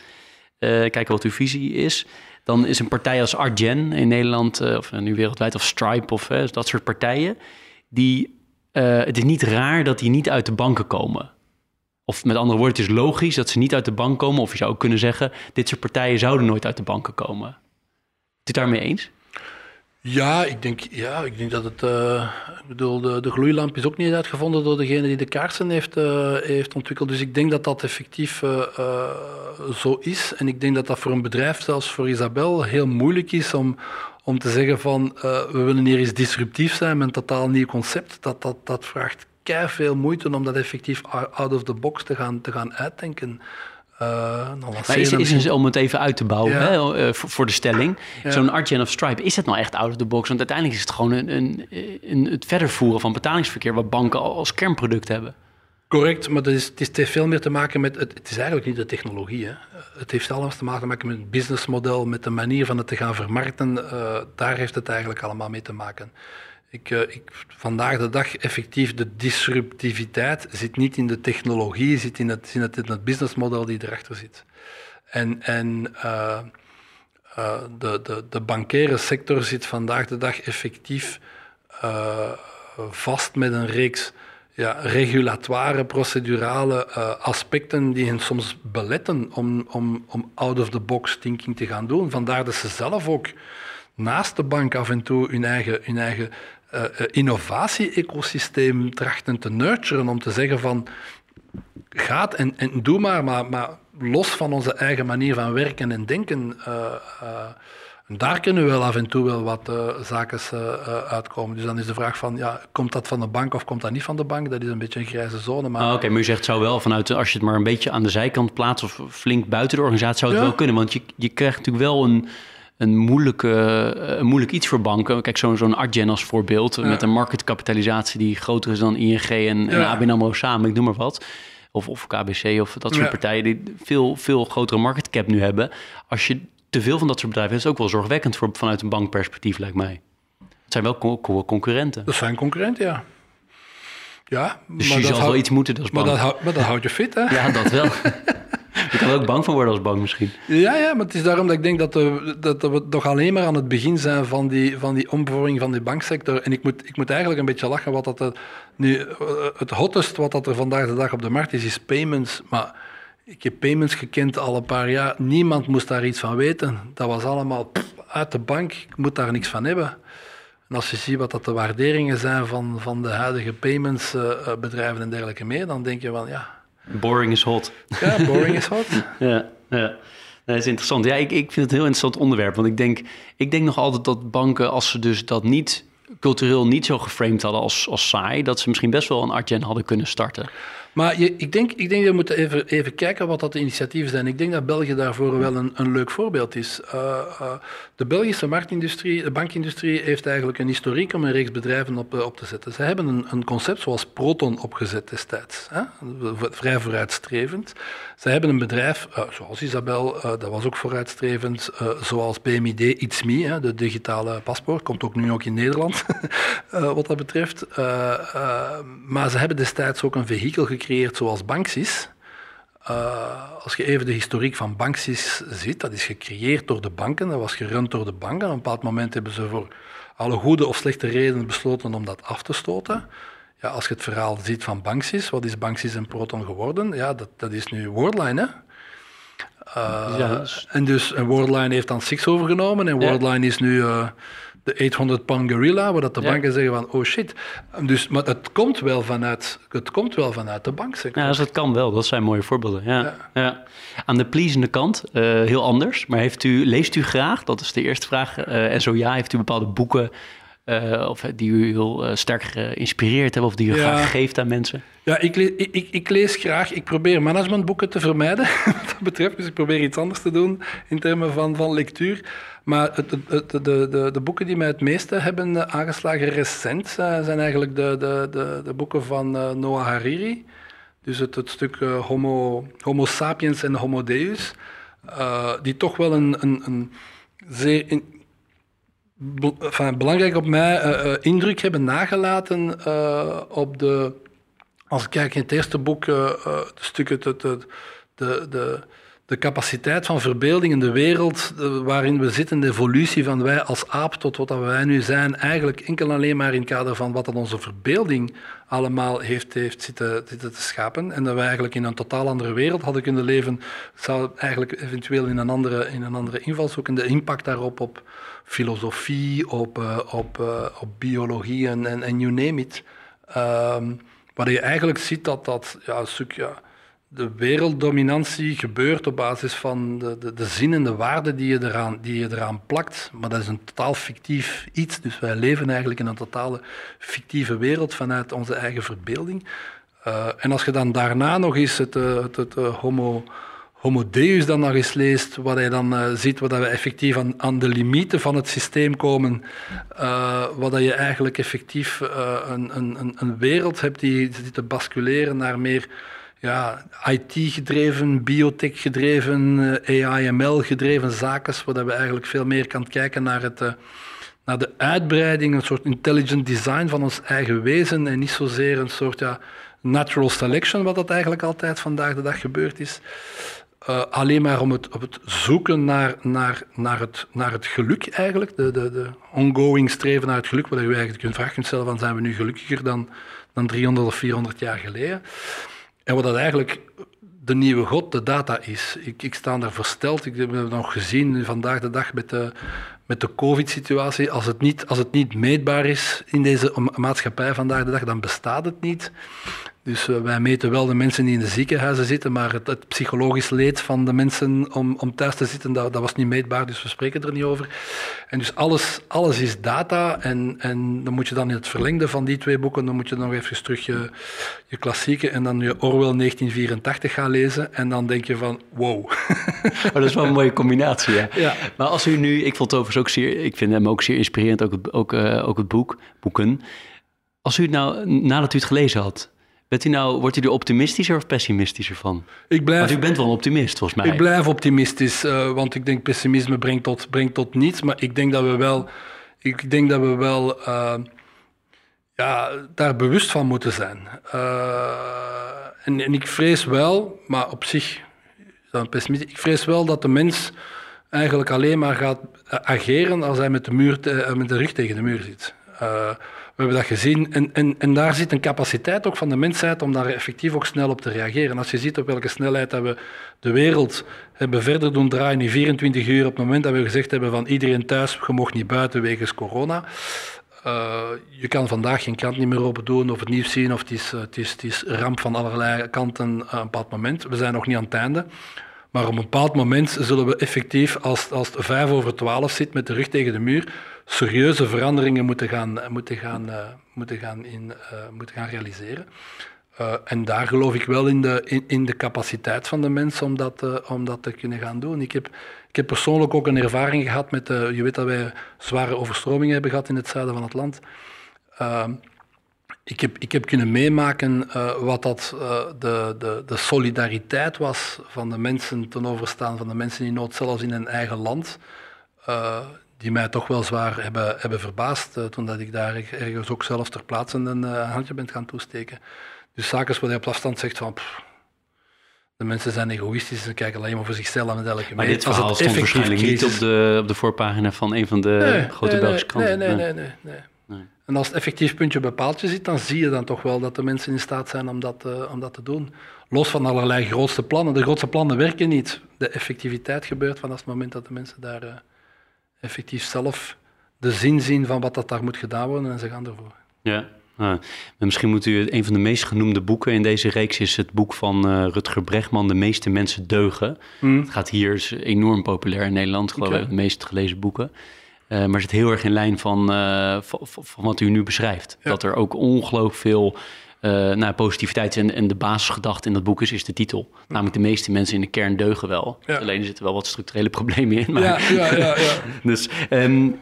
uh, kijken wat uw visie is dan is een partij als Argen in Nederland, uh, of nu wereldwijd, of Stripe of uh, dat soort partijen, die uh, het is niet raar dat die niet uit de banken komen. Of met andere woorden, het is logisch dat ze niet uit de bank komen. Of je zou ook kunnen zeggen, dit soort partijen zouden nooit uit de banken komen. Is het daarmee eens? Ja, ik denk, ja, ik denk dat het. Uh, ik bedoel, de, gloeilamp is ook niet uitgevonden door degene die de kaarsen heeft, uh, heeft ontwikkeld. Dus ik denk dat dat effectief uh, zo is. En ik denk dat dat voor een bedrijf, zelfs voor Isabel, heel moeilijk is om, om te zeggen van we willen hier eens disruptief zijn met een totaal nieuw concept. Dat, dat, dat vraagt kei veel moeite om dat effectief out of the box te gaan, te gaan uitdenken. Uh, maar is, is om het even uit te bouwen hè, uh, voor, voor, de stelling. Zo'n Artgen of Stripe, is dat nou echt out of the box? Want uiteindelijk is het gewoon een, een, een, het verder voeren van betalingsverkeer... wat banken als kernproduct hebben. Correct, maar dat is, het heeft veel meer te maken met... Het, het is eigenlijk niet de technologie. Hè. Het heeft alles te maken met het businessmodel, met de manier van het te gaan vermarkten. Uh, daar heeft het eigenlijk allemaal mee te maken. Ik, uh, ik, vandaag de dag effectief de disruptiviteit zit niet in de technologie, zit in het, in het, in het businessmodel die erachter zit. En, en uh, uh, de, de, de bankaire sector zit vandaag de dag effectief vast met een reeks ja, regulatoire, procedurale aspecten die hen soms beletten om, om, om out-of-the-box thinking te gaan doen. Vandaar dat ze zelf ook naast de bank af en toe hun eigen, hun eigen uh, innovatie-ecosysteem trachten te nurturen. Om te zeggen van, gaat en, en doe maar, maar, maar los van onze eigen manier van werken en denken. En daar kunnen we wel af en toe wel wat uh, zaken uitkomen. Dus dan is de vraag van, ja, komt dat van de bank of komt dat niet van de bank? Dat is een beetje een grijze zone. Maar... Ah, Oké, maar u zegt zou wel vanuit, als je het maar een beetje aan de zijkant plaatst of flink buiten de organisatie, zou het wel kunnen. Want je, je krijgt natuurlijk wel een, een, moeilijke, eh, een moeilijk iets voor banken. Kijk, zo'n zo'n Artgen als voorbeeld, met een marketkapitalisatie die groter is dan ING en, en ABN AMRO samen, ik noem maar wat. Of, of KBC of dat soort partijen die veel, veel grotere market cap nu hebben. Als je te veel van dat soort bedrijven hebt, is ook wel zorgwekkend voor, vanuit een bankperspectief, lijkt mij. Het zijn wel concurrenten. Dat zijn concurrenten, ja. Ja, dus maar je zal wel iets moeten. Maar dat, maar dat houdt je fit, hè? Ja, dat wel. Je kan er ook bang van worden als bank misschien. Ja, ja, maar het is daarom dat ik denk dat, we, dat we toch alleen maar aan het begin zijn van die, van die omvorming van die banksector. En ik moet, ik moet eigenlijk een beetje lachen wat dat nu eh, het hottest wat dat er vandaag de dag op de markt is, is payments. Maar ik heb payments gekend al een paar jaar. Niemand moest daar iets van weten. Dat was allemaal uit de bank. Ik moet daar niks van hebben. En als je ziet wat dat de waarderingen zijn van, van de huidige paymentsbedrijven uh, en dergelijke meer, dan denk je van ja, Boring is hot. Ja, boring is hot. ja, ja. Dat is interessant. Ja, ik, ik vind het een heel interessant onderwerp. Want ik denk, ik denk nog altijd dat banken, als ze dus dat niet cultureel niet zo geframed hadden als, als saai, dat ze misschien best wel een Artgen hadden kunnen starten. Maar je, ik, denk, ik denk dat we moeten even, even kijken wat dat de initiatieven zijn. Ik denk dat België daarvoor wel een, een leuk voorbeeld is. Uh, uh, de Belgische marktindustrie, de bankindustrie, heeft eigenlijk een historiek om een reeks bedrijven op, op te zetten. Ze hebben een, een concept zoals Proton opgezet destijds. Hè? Vrij vooruitstrevend. Ze hebben een bedrijf, zoals Isabel, dat was ook vooruitstrevend, zoals BMID It's Me, hè, de digitale paspoort, komt ook nu ook in Nederland, wat dat betreft. maar ze hebben destijds ook een vehikel gecreëerd zoals Banksys. Uh, als je even de historiek van Banksys ziet, dat is gecreëerd door de banken, dat was gerund door de banken. Op een bepaald moment hebben ze voor alle goede of slechte redenen besloten om dat af te stoten. Ja, als je het verhaal ziet van Banksys, wat is Banksys en Proton geworden? Ja, dat, dat is nu Wordline, hè? Uh, ja, dus... En dus en Wordline heeft dan Six overgenomen en Wordline is nu... Uh, de 800 pound gorilla, waar dat de banken zeggen van, oh shit. Dus, maar het komt wel vanuit, het komt wel vanuit de banksector. Ja, dus dat kan wel. Dat zijn mooie voorbeelden. Ja. ja. Aan de pleasende kant, uh, heel anders. Maar heeft u, leest u graag? Dat is de eerste vraag. Uh, en zo ja, heeft u bepaalde boeken uh, of die u heel uh, sterk geïnspireerd hebben of die u ja. graag geeft aan mensen? Ja, ik, le ik, ik, lees graag. Ik probeer managementboeken te vermijden, wat dat betreft. Dus ik probeer iets anders te doen in termen van, van lectuur. Maar het, het, de, de, de, boeken die mij het meeste hebben uh, aangeslagen recent zijn eigenlijk de, de, de, de boeken van Noah Hariri. Dus het, het stuk homo, homo sapiens en Homo Deus. die toch wel een, een, een zeer... In, belangrijk op mij uh, indruk hebben nagelaten uh, op de. Als ik kijk in het eerste boek, de stukken, de, de, de, de, capaciteit van verbeelding in de wereld eh, waarin we zitten, de evolutie van wij als aap tot wat wij nu zijn, eigenlijk enkel alleen maar in het kader van wat dat onze verbeelding allemaal heeft, heeft zitten, te schapen. En dat wij eigenlijk in een totaal andere wereld hadden kunnen leven, zou eigenlijk eventueel in een andere, in een andere invalshoek en de impact daarop op filosofie, op, uh, op, uh, op biologie en, en, you name it. Um, waar je eigenlijk ziet dat dat ja, een. Ja, de werelddominantie gebeurt op basis van de, de, de zin en de waarde die je, eraan, die je eraan plakt. Maar dat is een totaal fictief iets. Dus wij leven eigenlijk in een totale fictieve wereld vanuit onze eigen verbeelding. Uh, en als je dan daarna nog eens het, eh, het, het, het homo, homo deus dan nog eens leest, wat je dan ziet, wat we effectief aan, aan, de limieten van het systeem komen, wat je eigenlijk effectief een, een, een wereld hebt die zit te basculeren naar meer ja, IT-gedreven, biotech-gedreven, AI-ML-gedreven zaken, waar we eigenlijk veel meer kan kijken naar, het, uh, naar de uitbreiding, een soort intelligent design van ons eigen wezen en niet zozeer een soort ja, natural selection, wat dat eigenlijk altijd vandaag de dag gebeurd is. Uh, alleen maar om het, op het zoeken naar, naar, naar, het, naar het geluk eigenlijk, de, de, de ongoing streven naar het geluk, waar je eigenlijk kunt vragen kunt stellen van zijn we nu gelukkiger dan, dan 300 of 400 jaar geleden. En wat dat eigenlijk de nieuwe god, de data is. Ik, ik sta daar versteld. Ik heb het nog gezien vandaag de dag met de, met de COVID-situatie. Als, het niet, als het niet meetbaar is in deze maatschappij vandaag de dag, dan bestaat het niet. Dus uh, wij meten wel de mensen die in de ziekenhuizen zitten, maar het, het psychologisch leed van de mensen om, om thuis te zitten, dat, dat, was niet meetbaar, dus we spreken er niet over. En dus alles, alles is data en, en dan moet je dan in het verlengde van die twee boeken, dan moet je nog even terug je, je klassieke en dan je Orwell 1984 gaan lezen en dan denk je van wow. Oh, dat is wel een mooie combinatie, hè? Ja. Maar als u nu, ik vond het overigens ook zeer, ik vind hem ook zeer inspirerend, ook het, ook, uh, ook het boek, boeken. Als u het nou, nadat u het gelezen had, Bent u nou, wordt u er optimistischer of pessimistischer van? Ik blijf, want u bent wel een optimist, volgens mij. Ik blijf optimistisch, uh, want ik denk pessimisme brengt tot, brengt tot niets. Maar ik denk dat we wel, ik denk dat we wel uh, ja, daar bewust van moeten zijn. Uh, en, en, ik vrees wel, maar op zich, dan pessimistisch, ik vrees wel dat de mens eigenlijk alleen maar gaat ageren als hij met de, muur te, met de rug tegen de muur zit. Hebben dat gezien. En, en, en daar zit een capaciteit ook van de mensheid om daar effectief ook snel op te reageren. Als je ziet op welke snelheid dat we de wereld hebben verder doen draaien in 24 uur, op het moment dat we gezegd hebben van iedereen thuis, je mocht niet buiten wegens corona. Uh, je kan vandaag geen krant niet meer open doen of het nieuws zien of het is, het is, het is ramp van allerlei kanten op een bepaald moment. We zijn nog niet aan het einde. Maar op een bepaald moment zullen we effectief, als, als het vijf over twaalf zit met de rug tegen de muur, serieuze veranderingen moeten gaan, moeten gaan, uh, moeten gaan, in, uh, moeten gaan realiseren. Uh, en daar geloof ik wel in de, in, in de capaciteit van de mensen om dat, om dat te kunnen gaan doen. Ik heb, ik heb persoonlijk ook een ervaring gehad met, je weet dat wij zware overstromingen hebben gehad in het zuiden van het land. Ik heb, ik heb kunnen meemaken wat dat, de, de, de solidariteit was van de mensen ten overstaan van de mensen in nood, zelfs in hun eigen land. Die mij toch wel zwaar hebben, hebben verbaasd toen dat ik daar ergens ook zelf ter plaatse een handje ben gaan toesteken. Dus zaken waar je op afstand zegt van... Pff, de mensen zijn egoïstisch en kijken alleen maar voor zichzelf en elke Maar dit verhaal stond waarschijnlijk niet op de, op de voorpagina van een van de nee, grote nee, Belgische kranten. Nee, nee, nee. nee, nee. En als het effectief puntje bij paaltje zit, dan zie je dan toch wel dat de mensen in staat zijn om dat, uh, om dat te doen. Los van allerlei grootste plannen. De grootste plannen werken niet. De effectiviteit gebeurt vanaf het moment dat de mensen daar effectief zelf de zin zien van wat dat daar moet gedaan worden en ze gaan ervoor. Ja, ah, misschien moet u een van de meest genoemde boeken in deze reeks is het boek van uh, Rutger Bregman, De meeste mensen deugen. Mm. Het gaat hier is enorm populair in Nederland, geloof ik, de meest gelezen boeken. Uh, maar zit heel erg in lijn van, uh, van, van, wat u nu beschrijft. Ja. Dat er ook ongelooflijk veel uh, nou, positiviteit en, en de basisgedachte in dat boek is, is de titel. Namelijk de meeste mensen in de kern deugen wel. Ja. Alleen er zitten wel wat structurele problemen in. Maar... Ja, ja, ja, ja. dus um,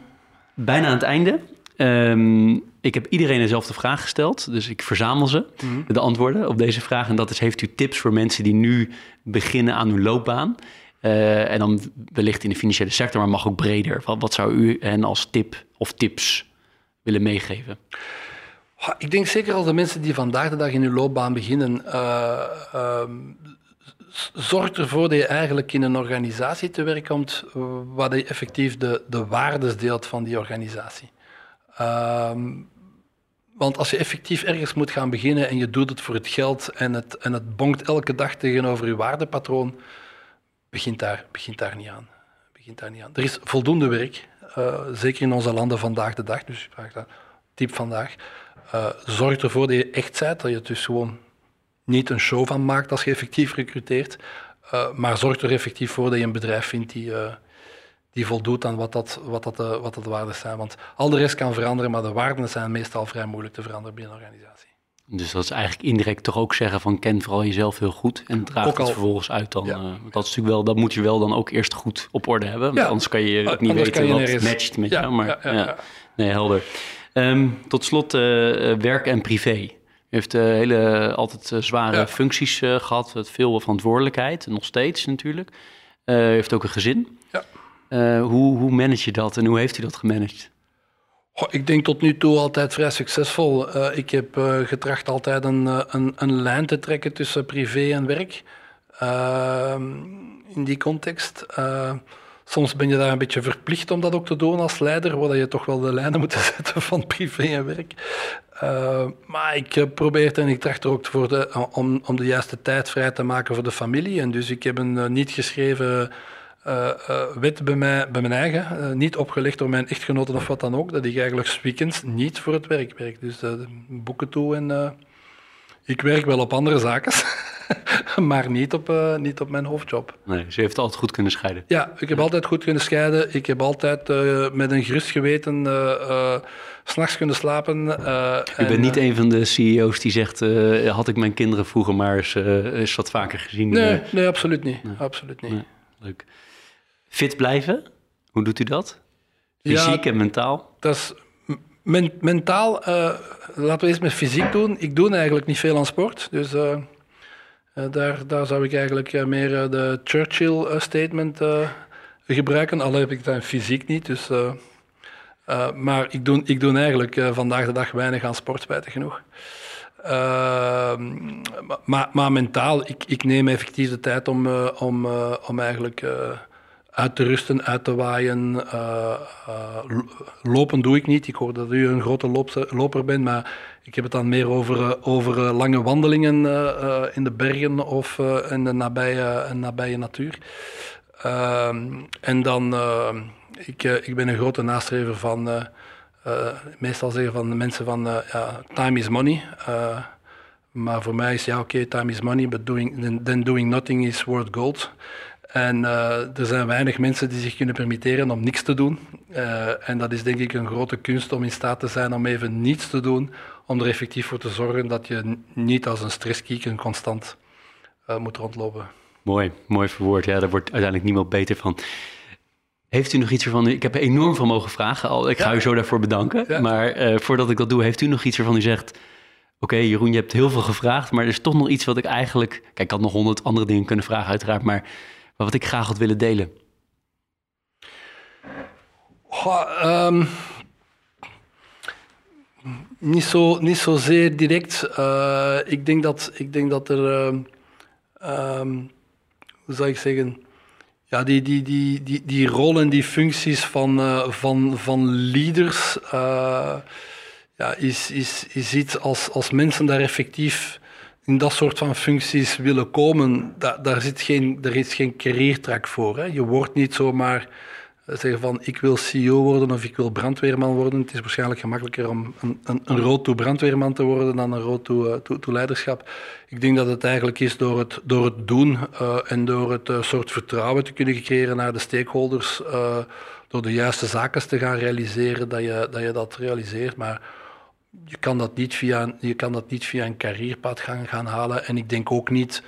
bijna aan het einde. Um, ik heb iedereen dezelfde vraag gesteld, dus ik verzamel ze, mm -hmm. de antwoorden op deze vraag. En dat is, heeft u tips voor mensen die nu beginnen aan hun loopbaan? Uh, en dan wellicht in de financiële sector, maar mag ook breder. Wat, wat zou u hen als tip of tips willen meegeven? Ik denk zeker als de mensen die vandaag de dag in hun loopbaan beginnen, uh, uh, zorgt ervoor dat je eigenlijk in een organisatie te werk komt waar je effectief de, de waardes deelt van die organisatie. Ehm, want als je effectief ergens moet gaan beginnen en je doet het voor het geld en het, en het bonkt elke dag tegenover je waardepatroon, begint daar, begint daar, niet, aan. begint daar niet aan. Er is voldoende werk, uh, zeker in onze landen vandaag de dag, dus je vraagt dat type vandaag. Uh, zorg ervoor dat je echt bent, dat je dus gewoon niet een show van maakt als je effectief recruteert, uh, maar zorg er effectief voor dat je een bedrijf vindt die, die voldoet aan wat dat, wat, dat, wat dat de waarden zijn. Want al de rest kan veranderen, maar de waarden zijn meestal vrij moeilijk te veranderen binnen een organisatie. Dus dat is eigenlijk indirect toch ook zeggen van ken vooral jezelf heel goed en draag het vervolgens uit dan. Ja. Uh, dat is natuurlijk wel, dat moet je wel dan ook eerst goed op orde hebben. Ja. Anders kan je ook niet weten wat nergens... matcht met ja, jou. Maar, ja, Nee, helder. Um, tot slot uh, werk en privé. U heeft uh, hele, altijd zware functies gehad, veel verantwoordelijkheid, nog steeds natuurlijk. U heeft ook een gezin. Ja. hoe, hoe manage je dat en hoe heeft u dat gemanaged? ik denk tot nu toe altijd vrij succesvol. Ik heb getracht altijd een, eh, een, een, lijn te trekken tussen privé en werk. Ehm, in die context. Soms ben je daar een beetje verplicht om dat ook te doen als leider, waar je toch wel de lijnen moet zetten van privé en werk. maar ik probeer en ik tracht er ook voor om, om de juiste tijd vrij te maken voor de familie. En dus ik heb een niet geschreven uh, wet bij, mij, bij mijn eigen, niet opgelegd door mijn echtgenoten of wat dan ook, dat ik eigenlijk weekends niet voor het werk werk. Dus boeken toe en ik werk wel op andere zaken, maar niet op, niet op mijn hoofdjob. Nee, ze heeft altijd goed kunnen scheiden. Ja, ik heb altijd goed kunnen scheiden. Ik heb altijd met een gerust geweten s'nachts kunnen slapen. ik ben niet een van de CEO's die zegt, had ik mijn kinderen vroeger maar eens, eens wat vaker gezien. Nee, nee absoluut niet. Nee. Absoluut niet. Nee, leuk. Fit blijven, hoe doet u dat? Fysiek en mentaal? Dat is mentaal, uh, laten we eens met fysiek doen. Ik doe eigenlijk niet veel aan sport, dus uh, daar, daar zou ik eigenlijk meer de Churchill-statement gebruiken. Al heb ik dat fysiek niet, dus... maar ik doe, ik doe eigenlijk vandaag de dag weinig aan sport, spijtig genoeg. maar, maar mentaal, ik, ik neem effectief de tijd om, om, om eigenlijk uit te rusten, uit te waaien. Uh, uh, lopen doe ik niet. Ik hoor dat u een grote loper bent, maar ik heb het dan meer over, uh, over lange wandelingen in de bergen of in de nabije, nabije natuur. Ehm, en dan, ik, ik ben een grote nastrever van, meestal zeggen van de mensen van, ja, time is money. maar voor mij is ja, oké, okay, time is money, but doing, then doing nothing is worth gold. En uh, er zijn weinig mensen die zich kunnen permitteren om niks te doen. Uh, en dat is denk ik een grote kunst om in staat te zijn om even niets te doen, om er effectief voor te zorgen dat je niet als een stresskieker constant uh, moet rondlopen. Mooi, mooi verwoord. Ja, daar wordt uiteindelijk niemand beter van. Heeft u nog iets ervan? Ik heb er enorm van mogen vragen al. Ik ga u zo daarvoor bedanken. Ja. Maar voordat ik dat doe, heeft u nog iets ervan u zegt... Oké, okay, Jeroen, je hebt heel veel gevraagd, maar er is toch nog iets wat ik eigenlijk... Kijk, ik had nog honderd andere dingen kunnen vragen uiteraard, maar maar wat ik graag had willen delen? um, niet, zo, niet zozeer direct. Uh, ik, denk dat, ik denk dat er, uh, um, hoe zou ik zeggen, ja, die, die, die, die, die rol en die functies van, uh, van, van leaders ja, is, is, is iets als, als mensen daar effectief in dat soort van functies willen komen, daar, zit geen, er is geen carrière voor. Hè. Je wordt niet zomaar eh, zeggen van ik wil CEO worden of ik wil brandweerman worden. Het is waarschijnlijk gemakkelijker om een, een, een rood toe brandweerman te worden dan een rood toe, toe, leiderschap. Ik denk dat het eigenlijk is door het, door het doen uh, en door het soort vertrouwen te kunnen creëren naar de stakeholders, door de juiste zaken te gaan realiseren, dat je dat, je dat realiseert. Maar je kan dat niet via, je kan dat niet via een carrièrepad gaan, gaan halen. En ik denk ook niet,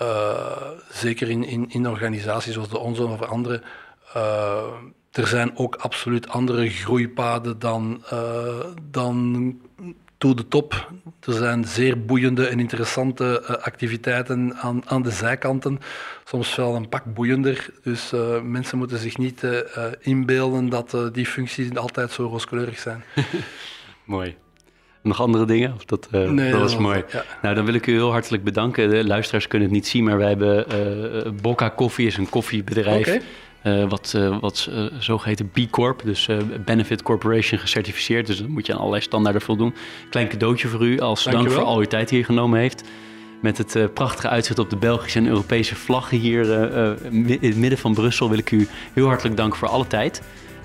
uh, zeker in, in, in organisaties zoals de onze of andere, uh, er zijn ook absoluut andere groeipaden dan, uh, dan to de top. Er zijn zeer boeiende en interessante activiteiten aan, aan de zijkanten. Soms wel een pak boeiender. Dus mensen moeten zich niet inbeelden dat die functies altijd zo rooskleurig zijn. Mooi. Nog andere dingen? Of dat, uh, nee, dat was mooi. Ja. Nou, dan wil ik u heel hartelijk bedanken. De luisteraars kunnen het niet zien, maar wij hebben uh, Bocca Koffie is een koffiebedrijf. Okay. Uh, wat, uh, wat uh, zogeheten B Corp, dus Benefit Corporation gecertificeerd. Dus dan moet je aan allerlei standaarden voldoen. Klein cadeautje voor u als dank voor al uw tijd die u genomen heeft. Met het prachtige uitzicht op de Belgische en Europese vlaggen hier in het midden van Brussel wil ik u heel hartelijk danken voor alle tijd.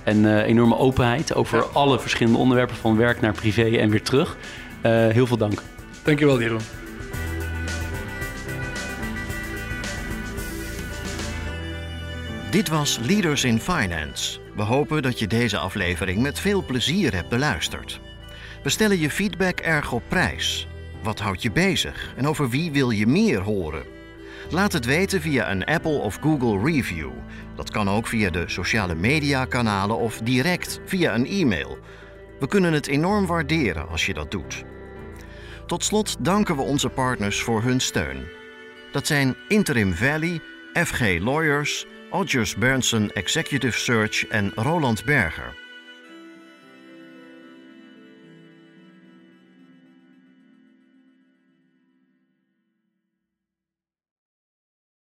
En enorme openheid over ja. alle verschillende onderwerpen van werk naar privé en weer terug. heel veel dank. Dankjewel Jeroen. Dit was Leaders in Finance. We hopen dat je deze aflevering met veel plezier hebt beluisterd. We stellen je feedback erg op prijs. Wat houdt je bezig en over wie wil je meer horen? Laat het weten via een Apple of Google review. Dat kan ook via de sociale media kanalen of direct via een e-mail. We kunnen het enorm waarderen als je dat doet. Tot slot danken we onze partners voor hun steun. Dat zijn Interim Valley, FG Lawyers, Odgers Berndsen Executive Search en Roland Berger.